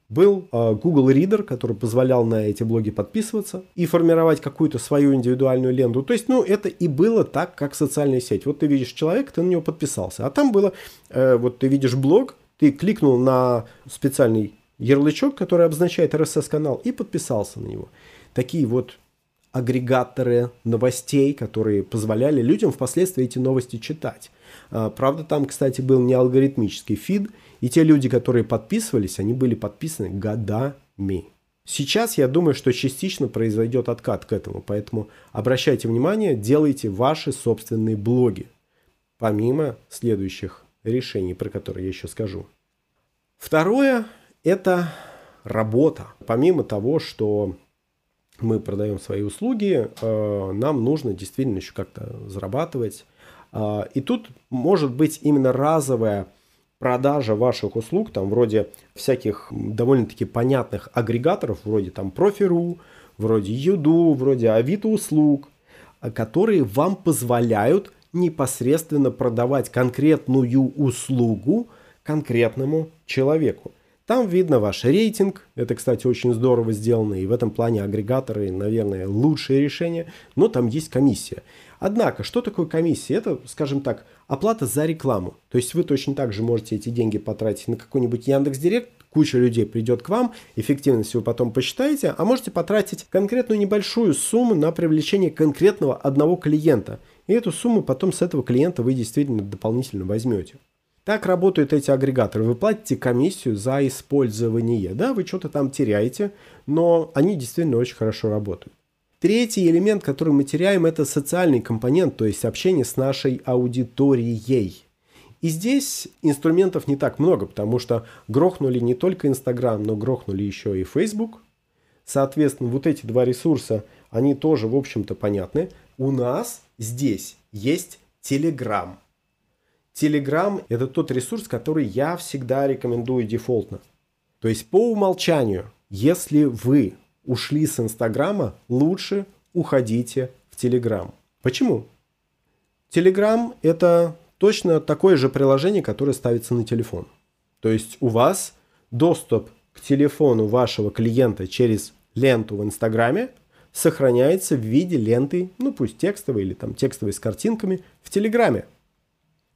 Был э, Google Reader, который позволял на эти блоги подписываться и формировать какую-то свою индивидуальную ленту. То есть, ну, это и было так, как социальная сеть. Вот ты видишь человека, ты на него подписался. А там было, э, вот ты видишь блог, ты кликнул на специальный ярлычок, который обозначает RSS-канал, и подписался на него. Такие вот агрегаторы новостей, которые позволяли людям впоследствии эти новости читать. А, правда, там, кстати, был не алгоритмический фид, и те люди, которые подписывались, они были подписаны годами. Сейчас я думаю, что частично произойдет откат к этому, поэтому обращайте внимание, делайте ваши собственные блоги, помимо следующих решений, про которые я еще скажу. Второе – это работа. Помимо того, что мы продаем свои услуги, э, нам нужно действительно еще как-то зарабатывать. А, и тут может быть именно разовая продажа ваших услуг, там вроде всяких довольно-таки понятных агрегаторов, вроде там Профи.ру, вроде Юду, вроде Авито услуг, которые вам позволяют непосредственно продавать конкретную услугу конкретному человеку. Там видно ваш рейтинг. Это, кстати, очень здорово сделано. И в этом плане агрегаторы, наверное, лучшее решение. Но там есть комиссия. Однако, что такое комиссия? Это, скажем так, оплата за рекламу. То есть вы точно так же можете эти деньги потратить на какой-нибудь Яндекс.Директ, куча людей придет к вам, эффективность вы потом посчитаете, а можете потратить конкретную небольшую сумму на привлечение конкретного одного клиента. И эту сумму потом с этого клиента вы действительно дополнительно возьмете. Так работают эти агрегаторы. Вы платите комиссию за использование. Да, вы что-то там теряете, но они действительно очень хорошо работают. Третий элемент, который мы теряем, это социальный компонент, то есть общение с нашей аудиторией. И здесь инструментов не так много, потому что грохнули не только Инстаграм, но грохнули еще и Facebook. Соответственно, вот эти два ресурса, они тоже, в общем-то, понятны. У нас здесь есть Telegram. Telegram – это тот ресурс, который я всегда рекомендую дефолтно. То есть по умолчанию, если вы ушли с Инстаграма, лучше уходите в Telegram. Почему? Telegram – это точно такое же приложение, которое ставится на телефон. То есть у вас доступ к телефону вашего клиента через ленту в Инстаграме сохраняется в виде ленты, ну пусть текстовой или там текстовой с картинками в Телеграме.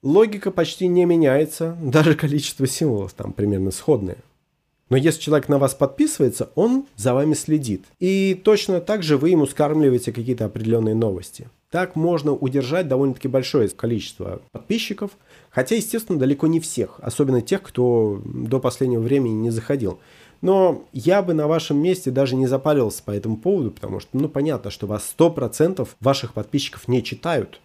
Логика почти не меняется, даже количество символов там примерно сходное. Но если человек на вас подписывается, он за вами следит. И точно так же вы ему скармливаете какие-то определенные новости. Так можно удержать довольно-таки большое количество подписчиков, хотя, естественно, далеко не всех, особенно тех, кто до последнего времени не заходил. Но я бы на вашем месте даже не запаривался по этому поводу, потому что, ну, понятно, что вас 100% ваших подписчиков не читают.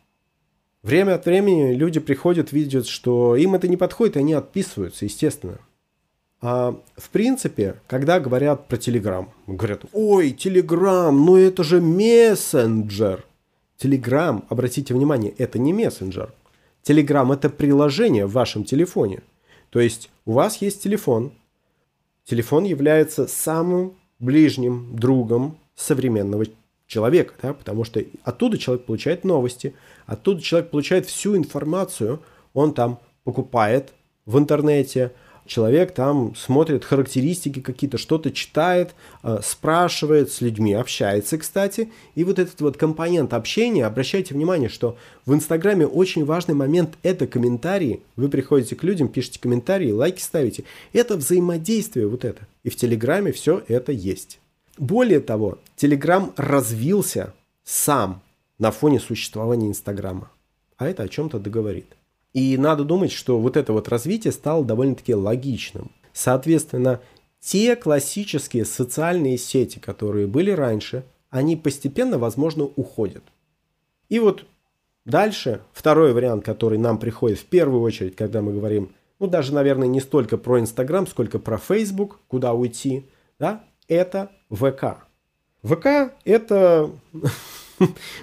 Время от времени люди приходят, видят, что им это не подходит, и они отписываются, естественно. А, в принципе, когда говорят про Телеграм, говорят, ой, Телеграм, ну это же мессенджер. Телеграм, обратите внимание, это не мессенджер. Телеграм это приложение в вашем телефоне. То есть у вас есть телефон. Телефон является самым ближним другом современного человека, да, потому что оттуда человек получает новости, оттуда человек получает всю информацию, он там покупает в интернете, человек там смотрит характеристики какие-то, что-то читает, э, спрашивает с людьми, общается, кстати. И вот этот вот компонент общения, обращайте внимание, что в Инстаграме очень важный момент – это комментарии. Вы приходите к людям, пишете комментарии, лайки ставите. Это взаимодействие вот это. И в Телеграме все это есть. Более того, Telegram развился сам на фоне существования Инстаграма. А это о чем-то договорит. И надо думать, что вот это вот развитие стало довольно-таки логичным. Соответственно, те классические социальные сети, которые были раньше, они постепенно, возможно, уходят. И вот дальше второй вариант, который нам приходит в первую очередь, когда мы говорим, ну даже, наверное, не столько про Инстаграм, сколько про Facebook, куда уйти, да, это ВК. ВК это...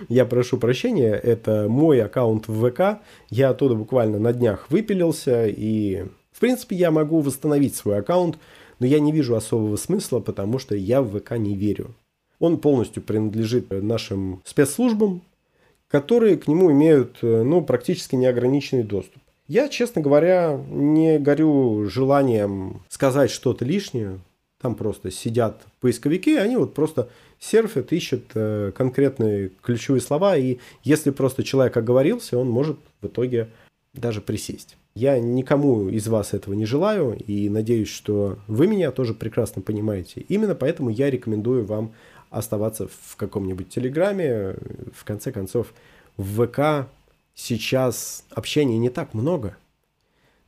Я прошу прощения, это мой аккаунт в ВК. Я оттуда буквально на днях выпилился, и в принципе я могу восстановить свой аккаунт, но я не вижу особого смысла, потому что я в ВК не верю. Он полностью принадлежит нашим спецслужбам, которые к нему имеют ну, практически неограниченный доступ. Я, честно говоря, не горю желанием сказать что-то лишнее, там просто сидят поисковики, они вот просто серфят, ищут э, конкретные ключевые слова, и если просто человек оговорился, он может в итоге даже присесть. Я никому из вас этого не желаю, и надеюсь, что вы меня тоже прекрасно понимаете. Именно поэтому я рекомендую вам оставаться в каком-нибудь Телеграме. В конце концов, в ВК сейчас общения не так много.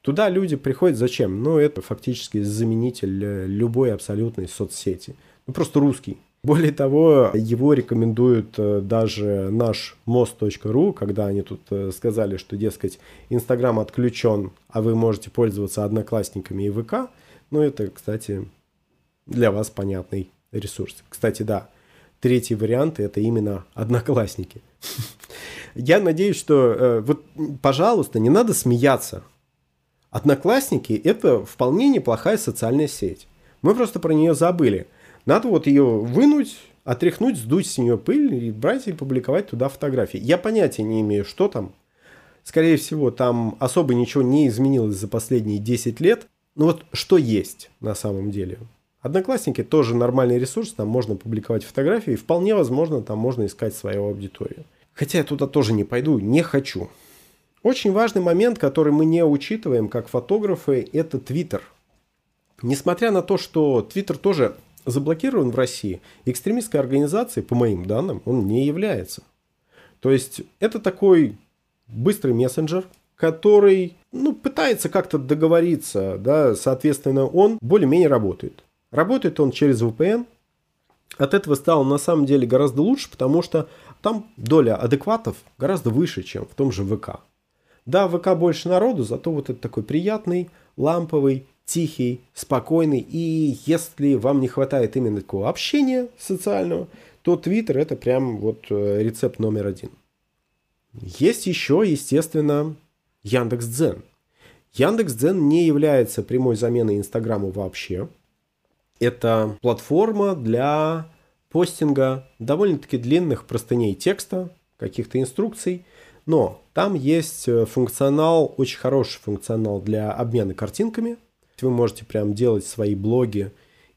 Туда люди приходят зачем? Ну, это фактически заменитель э, любой абсолютной соцсети. Ну, просто русский. Более того, его рекомендуют э, даже наш мост.ру, когда они тут э, сказали, что, дескать, Инстаграм отключен, а вы можете пользоваться одноклассниками и ВК. Ну, это, кстати, для вас понятный ресурс. Кстати, да, третий вариант – это именно одноклассники. Я надеюсь, что вот, пожалуйста, не надо смеяться. Одноклассники – это вполне неплохая социальная сеть. Мы просто про нее забыли. Надо вот ее вынуть, отряхнуть, сдуть с нее пыль и брать и публиковать туда фотографии. Я понятия не имею, что там. Скорее всего, там особо ничего не изменилось за последние 10 лет. Но вот что есть на самом деле? Одноклассники тоже нормальный ресурс, там можно публиковать фотографии, и вполне возможно, там можно искать свою аудиторию. Хотя я туда тоже не пойду, не хочу. Очень важный момент, который мы не учитываем как фотографы, это Твиттер. Несмотря на то, что Твиттер тоже заблокирован в России, экстремистской организацией, по моим данным, он не является. То есть это такой быстрый мессенджер, который ну, пытается как-то договориться, да, соответственно, он более-менее работает. Работает он через VPN. От этого стало на самом деле гораздо лучше, потому что там доля адекватов гораздо выше, чем в том же ВК. Да, в ВК больше народу, зато вот это такой приятный, ламповый, тихий, спокойный. И если вам не хватает именно такого общения социального, то Твиттер это прям вот э, рецепт номер один. Есть еще, естественно, Яндекс.Дзен. Яндекс.Дзен не является прямой заменой Инстаграму вообще. Это платформа для постинга довольно-таки длинных простыней текста, каких-то инструкций, но там есть э, функционал, очень хороший функционал для обмена картинками. Вы можете прям делать свои блоги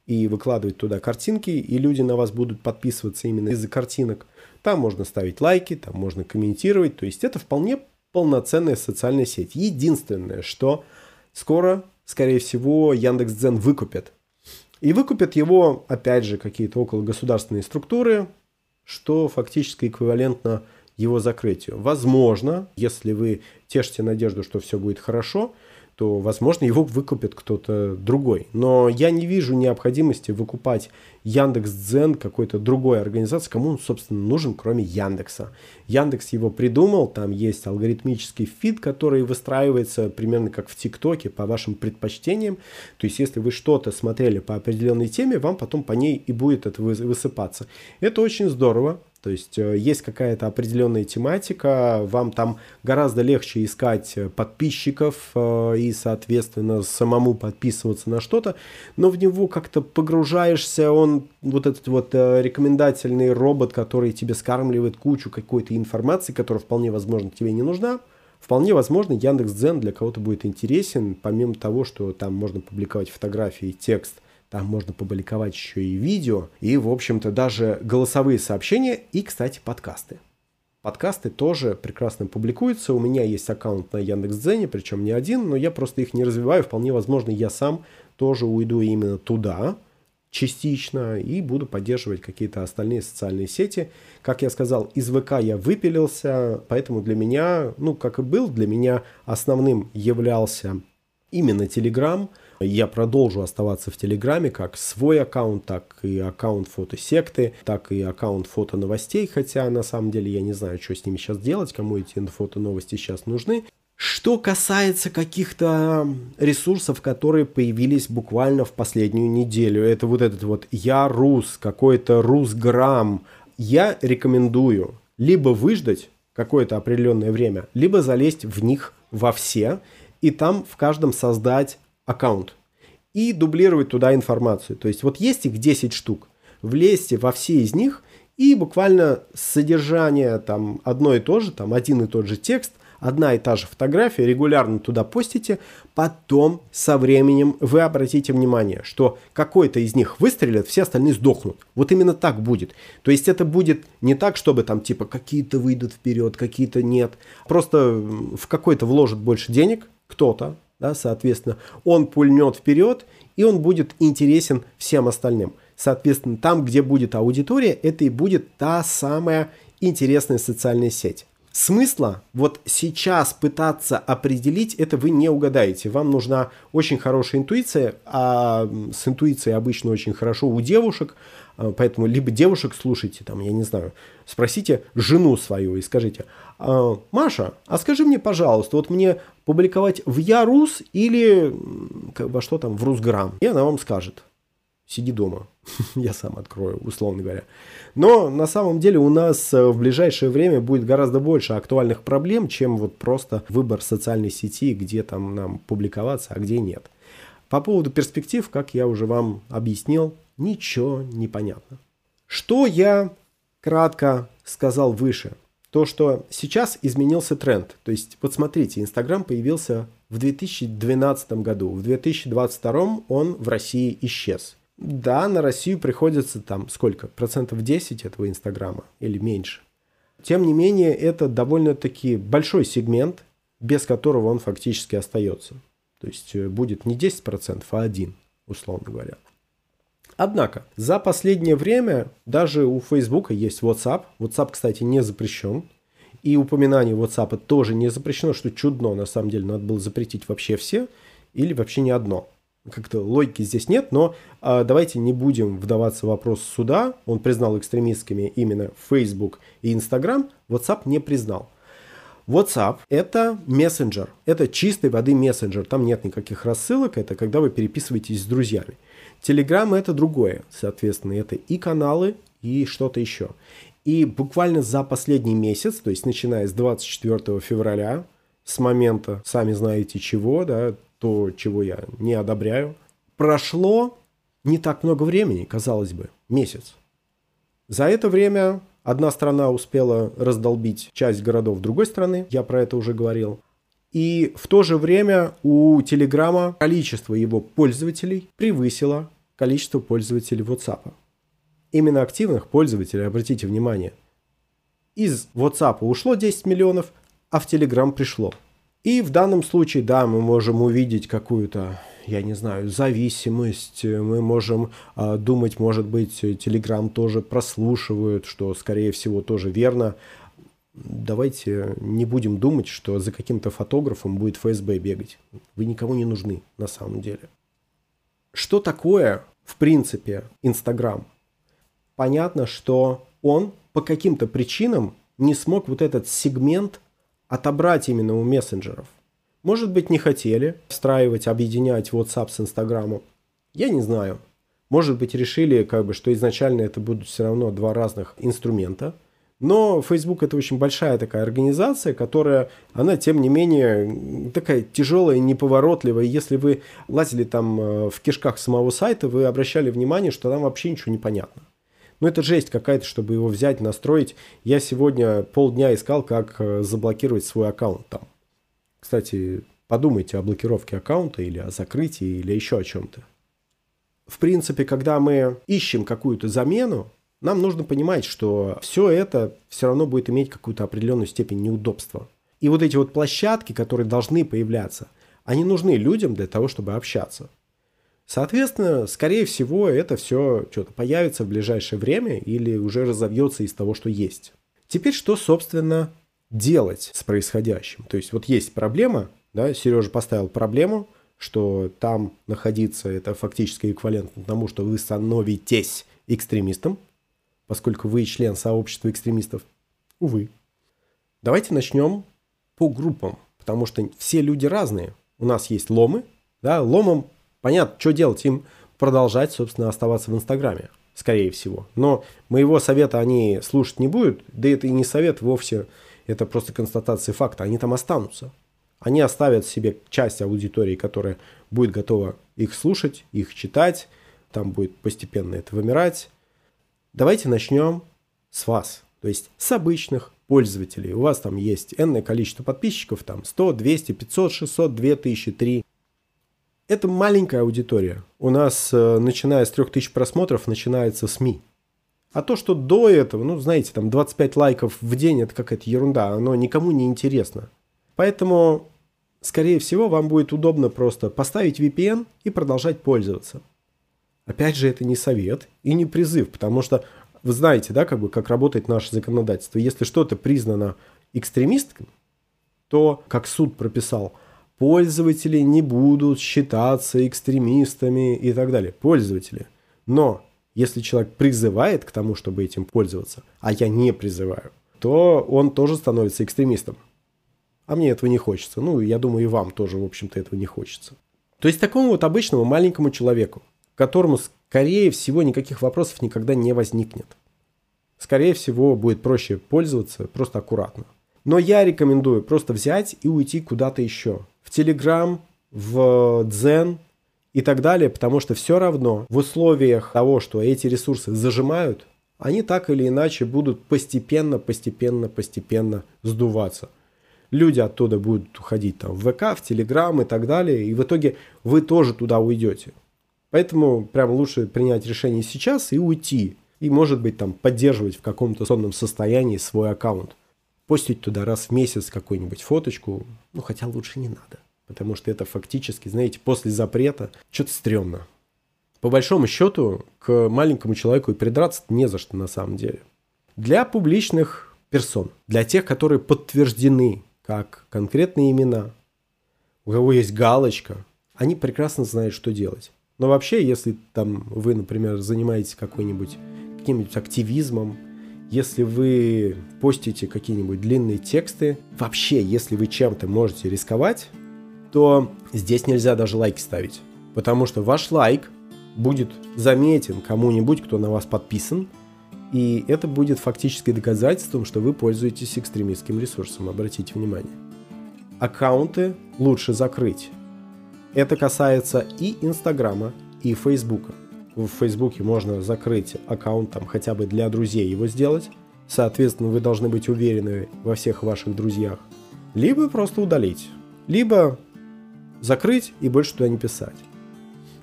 и выкладывать туда картинки, и люди на вас будут подписываться именно из-за картинок. Там можно ставить лайки, там можно комментировать. То есть это вполне полноценная социальная сеть. Единственное, что скоро, скорее всего, Яндекс.Дзен выкупят и выкупят его, опять же, какие-то около государственные структуры, что фактически эквивалентно его закрытию. Возможно, если вы тешите надежду, что все будет хорошо – то, возможно, его выкупит кто-то другой. Но я не вижу необходимости выкупать Яндекс.Дзен какой-то другой организации, кому он, собственно, нужен, кроме Яндекса. Яндекс его придумал, там есть алгоритмический фид, который выстраивается примерно как в ТикТоке по вашим предпочтениям. То есть, если вы что-то смотрели по определенной теме, вам потом по ней и будет это высыпаться. Это очень здорово, то есть э, есть какая-то определенная тематика, вам там гораздо легче искать э, подписчиков э, и, соответственно, самому подписываться на что-то, но в него как-то погружаешься, он вот этот вот рекомендательный робот, который тебе скармливает кучу какой-то информации, которая вполне возможно тебе не нужна, Вполне возможно, Яндекс.Дзен для кого-то будет интересен, помимо того, что там можно публиковать фотографии, текст – там можно публиковать еще и видео, и, в общем-то, даже голосовые сообщения и, кстати, подкасты. Подкасты тоже прекрасно публикуются. У меня есть аккаунт на Яндекс.Дзене, причем не один, но я просто их не развиваю. Вполне возможно, я сам тоже уйду именно туда, частично, и буду поддерживать какие-то остальные социальные сети. Как я сказал, из ВК я выпилился, поэтому для меня, ну, как и был, для меня основным являлся именно Telegram – я продолжу оставаться в Телеграме как свой аккаунт, так и аккаунт фотосекты, так и аккаунт фото новостей, хотя на самом деле я не знаю, что с ними сейчас делать, кому эти фото новости сейчас нужны. Что касается каких-то ресурсов, которые появились буквально в последнюю неделю, это вот этот вот «Я рус», какой-то «Русграмм», я рекомендую либо выждать какое-то определенное время, либо залезть в них во все и там в каждом создать аккаунт и дублировать туда информацию. То есть вот есть их 10 штук, влезьте во все из них и буквально содержание там одно и то же, там один и тот же текст, одна и та же фотография, регулярно туда постите, потом со временем вы обратите внимание, что какой-то из них выстрелит, все остальные сдохнут. Вот именно так будет. То есть это будет не так, чтобы там типа какие-то выйдут вперед, какие-то нет. Просто в какой-то вложит больше денег кто-то, да, соответственно, он пульнет вперед, и он будет интересен всем остальным. Соответственно, там, где будет аудитория, это и будет та самая интересная социальная сеть. Смысла вот сейчас пытаться определить, это вы не угадаете. Вам нужна очень хорошая интуиция, а с интуицией обычно очень хорошо у девушек, а, поэтому либо девушек слушайте, там, я не знаю, спросите жену свою и скажите, «А, Маша, а скажи мне, пожалуйста, вот мне публиковать в Ярус или во что там, в Русграм? И она вам скажет, сиди дома, я сам открою, условно говоря. Но на самом деле у нас э, в ближайшее время будет гораздо больше актуальных проблем, чем вот просто выбор социальной сети, где там нам публиковаться, а где нет. По поводу перспектив, как я уже вам объяснил, ничего не понятно. Что я кратко сказал выше? То, что сейчас изменился тренд. То есть, вот смотрите, Инстаграм появился в 2012 году. В 2022 он в России исчез. Да, на Россию приходится там сколько? Процентов 10 этого Инстаграма или меньше. Тем не менее, это довольно-таки большой сегмент, без которого он фактически остается. То есть э, будет не 10%, а 1, условно говоря. Однако, за последнее время даже у Facebook есть WhatsApp. WhatsApp, кстати, не запрещен. И упоминание WhatsApp тоже не запрещено, что чудно, на самом деле, надо было запретить вообще все или вообще не одно. Как-то логики здесь нет, но э, давайте не будем вдаваться в вопрос суда. Он признал экстремистскими именно Facebook и Instagram, WhatsApp не признал. WhatsApp – это мессенджер, это чистой воды мессенджер, там нет никаких рассылок, это когда вы переписываетесь с друзьями. Telegram это другое, соответственно, это и каналы, и что-то еще. И буквально за последний месяц, то есть начиная с 24 февраля, с момента, сами знаете чего, да, то, чего я не одобряю, прошло не так много времени, казалось бы, месяц. За это время одна страна успела раздолбить часть городов другой страны, я про это уже говорил. И в то же время у Телеграма количество его пользователей превысило количество пользователей WhatsApp. Именно активных пользователей, обратите внимание. Из WhatsApp ушло 10 миллионов, а в Telegram пришло. И в данном случае, да, мы можем увидеть какую-то, я не знаю, зависимость. Мы можем э, думать, может быть, Telegram тоже прослушивают, что, скорее всего, тоже верно давайте не будем думать, что за каким-то фотографом будет ФСБ бегать. Вы никому не нужны на самом деле. Что такое, в принципе, Инстаграм? Понятно, что он по каким-то причинам не смог вот этот сегмент отобрать именно у мессенджеров. Может быть, не хотели встраивать, объединять WhatsApp с Инстаграмом. Я не знаю. Может быть, решили, как бы, что изначально это будут все равно два разных инструмента – но Facebook это очень большая такая организация, которая, она тем не менее такая тяжелая, неповоротливая. Если вы лазили там э, в кишках самого сайта, вы обращали внимание, что там вообще ничего не понятно. Ну, это жесть какая-то, чтобы его взять, настроить. Я сегодня полдня искал, как э, заблокировать свой аккаунт там. Кстати, подумайте о блокировке аккаунта или о закрытии, или еще о чем-то. В принципе, когда мы ищем какую-то замену, нам нужно понимать, что все это все равно будет иметь какую-то определенную степень неудобства. И вот эти вот площадки, которые должны появляться, они нужны людям для того, чтобы общаться. Соответственно, скорее всего, это все что-то появится в ближайшее время или уже разовьется из того, что есть. Теперь что, собственно, делать с происходящим? То есть вот есть проблема, да, Сережа поставил проблему, что там находиться это фактически эквивалентно тому, что вы становитесь экстремистом, поскольку вы член сообщества экстремистов. Увы. Давайте начнем по группам, потому что все люди разные. У нас есть ломы, да, ломам понятно, что делать, им продолжать, собственно, оставаться в Инстаграме, скорее всего. Но моего совета они слушать не будут, да это и не совет вовсе, это просто констатация факта, они там останутся. Они оставят себе часть аудитории, которая будет готова их слушать, их читать, там будет постепенно это вымирать, Давайте начнем с вас, то есть с обычных пользователей. У вас там есть энное количество подписчиков, там 100, 200, 500, 600, 2000, 3. Это маленькая аудитория. У нас, э, начиная с 3000 просмотров, начинается СМИ. А то, что до этого, ну, знаете, там 25 лайков в день, это какая-то ерунда, оно никому не интересно. Поэтому, скорее всего, вам будет удобно просто поставить VPN и продолжать пользоваться. Опять же, это не совет и не призыв, потому что вы знаете, да, как бы, как работает наше законодательство. Если что-то признано экстремистками, то, как суд прописал, пользователи не будут считаться экстремистами и так далее. Пользователи. Но если человек призывает к тому, чтобы этим пользоваться, а я не призываю, то он тоже становится экстремистом. А мне этого не хочется. Ну, я думаю, и вам тоже, в общем-то, этого не хочется. То есть такому вот обычному маленькому человеку, которому, скорее всего, никаких вопросов никогда не возникнет. Скорее всего, будет проще пользоваться просто аккуратно. Но я рекомендую просто взять и уйти куда-то еще. В Telegram, в Дзен и так далее, потому что все равно в условиях того, что эти ресурсы зажимают, они так или иначе будут постепенно, постепенно, постепенно сдуваться. Люди оттуда будут уходить там, в ВК, в Телеграм и так далее, и в итоге вы тоже туда уйдете. Поэтому прям лучше принять решение сейчас и уйти. И, может быть, там поддерживать в каком-то сонном состоянии свой аккаунт. Постить туда раз в месяц какую-нибудь фоточку, ну, хотя лучше не надо. Потому что это фактически, знаете, после запрета что-то стрёмно. По большому счету, к маленькому человеку и придраться не за что на самом деле. Для публичных персон, для тех, которые подтверждены как конкретные имена, у кого есть галочка, они прекрасно знают, что делать. Но вообще, если там вы, например, занимаетесь какой-нибудь каким-нибудь активизмом, если вы постите какие-нибудь длинные тексты, вообще, если вы чем-то можете рисковать, то здесь нельзя даже лайки ставить. Потому что ваш лайк будет заметен кому-нибудь, кто на вас подписан, и это будет фактически доказательством, что вы пользуетесь экстремистским ресурсом, обратите внимание. Аккаунты лучше закрыть. Это касается и Инстаграма, и Фейсбука. В Фейсбуке можно закрыть аккаунт там хотя бы для друзей его сделать. Соответственно, вы должны быть уверены во всех ваших друзьях. Либо просто удалить. Либо закрыть и больше туда не писать.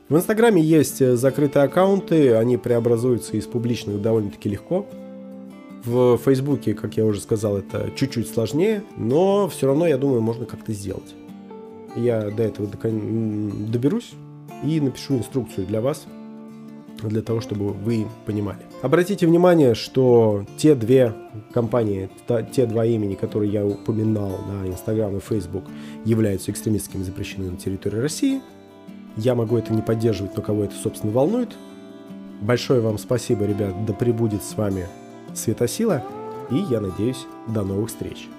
В Инстаграме есть э, закрытые аккаунты, они преобразуются из публичных довольно-таки легко. В Фейсбуке, как я уже сказал, это чуть-чуть сложнее, но все равно, я думаю, можно как-то сделать. Я до этого доберусь и напишу инструкцию для вас, для того, чтобы вы понимали. Обратите внимание, что те две компании, те два имени, которые я упоминал на Инстаграм и Фейсбук, являются экстремистскими запрещены на территории России – я могу это не поддерживать, но кого это, собственно, волнует. Большое вам спасибо, ребят. Да пребудет с вами светосила. И я надеюсь, до новых встреч.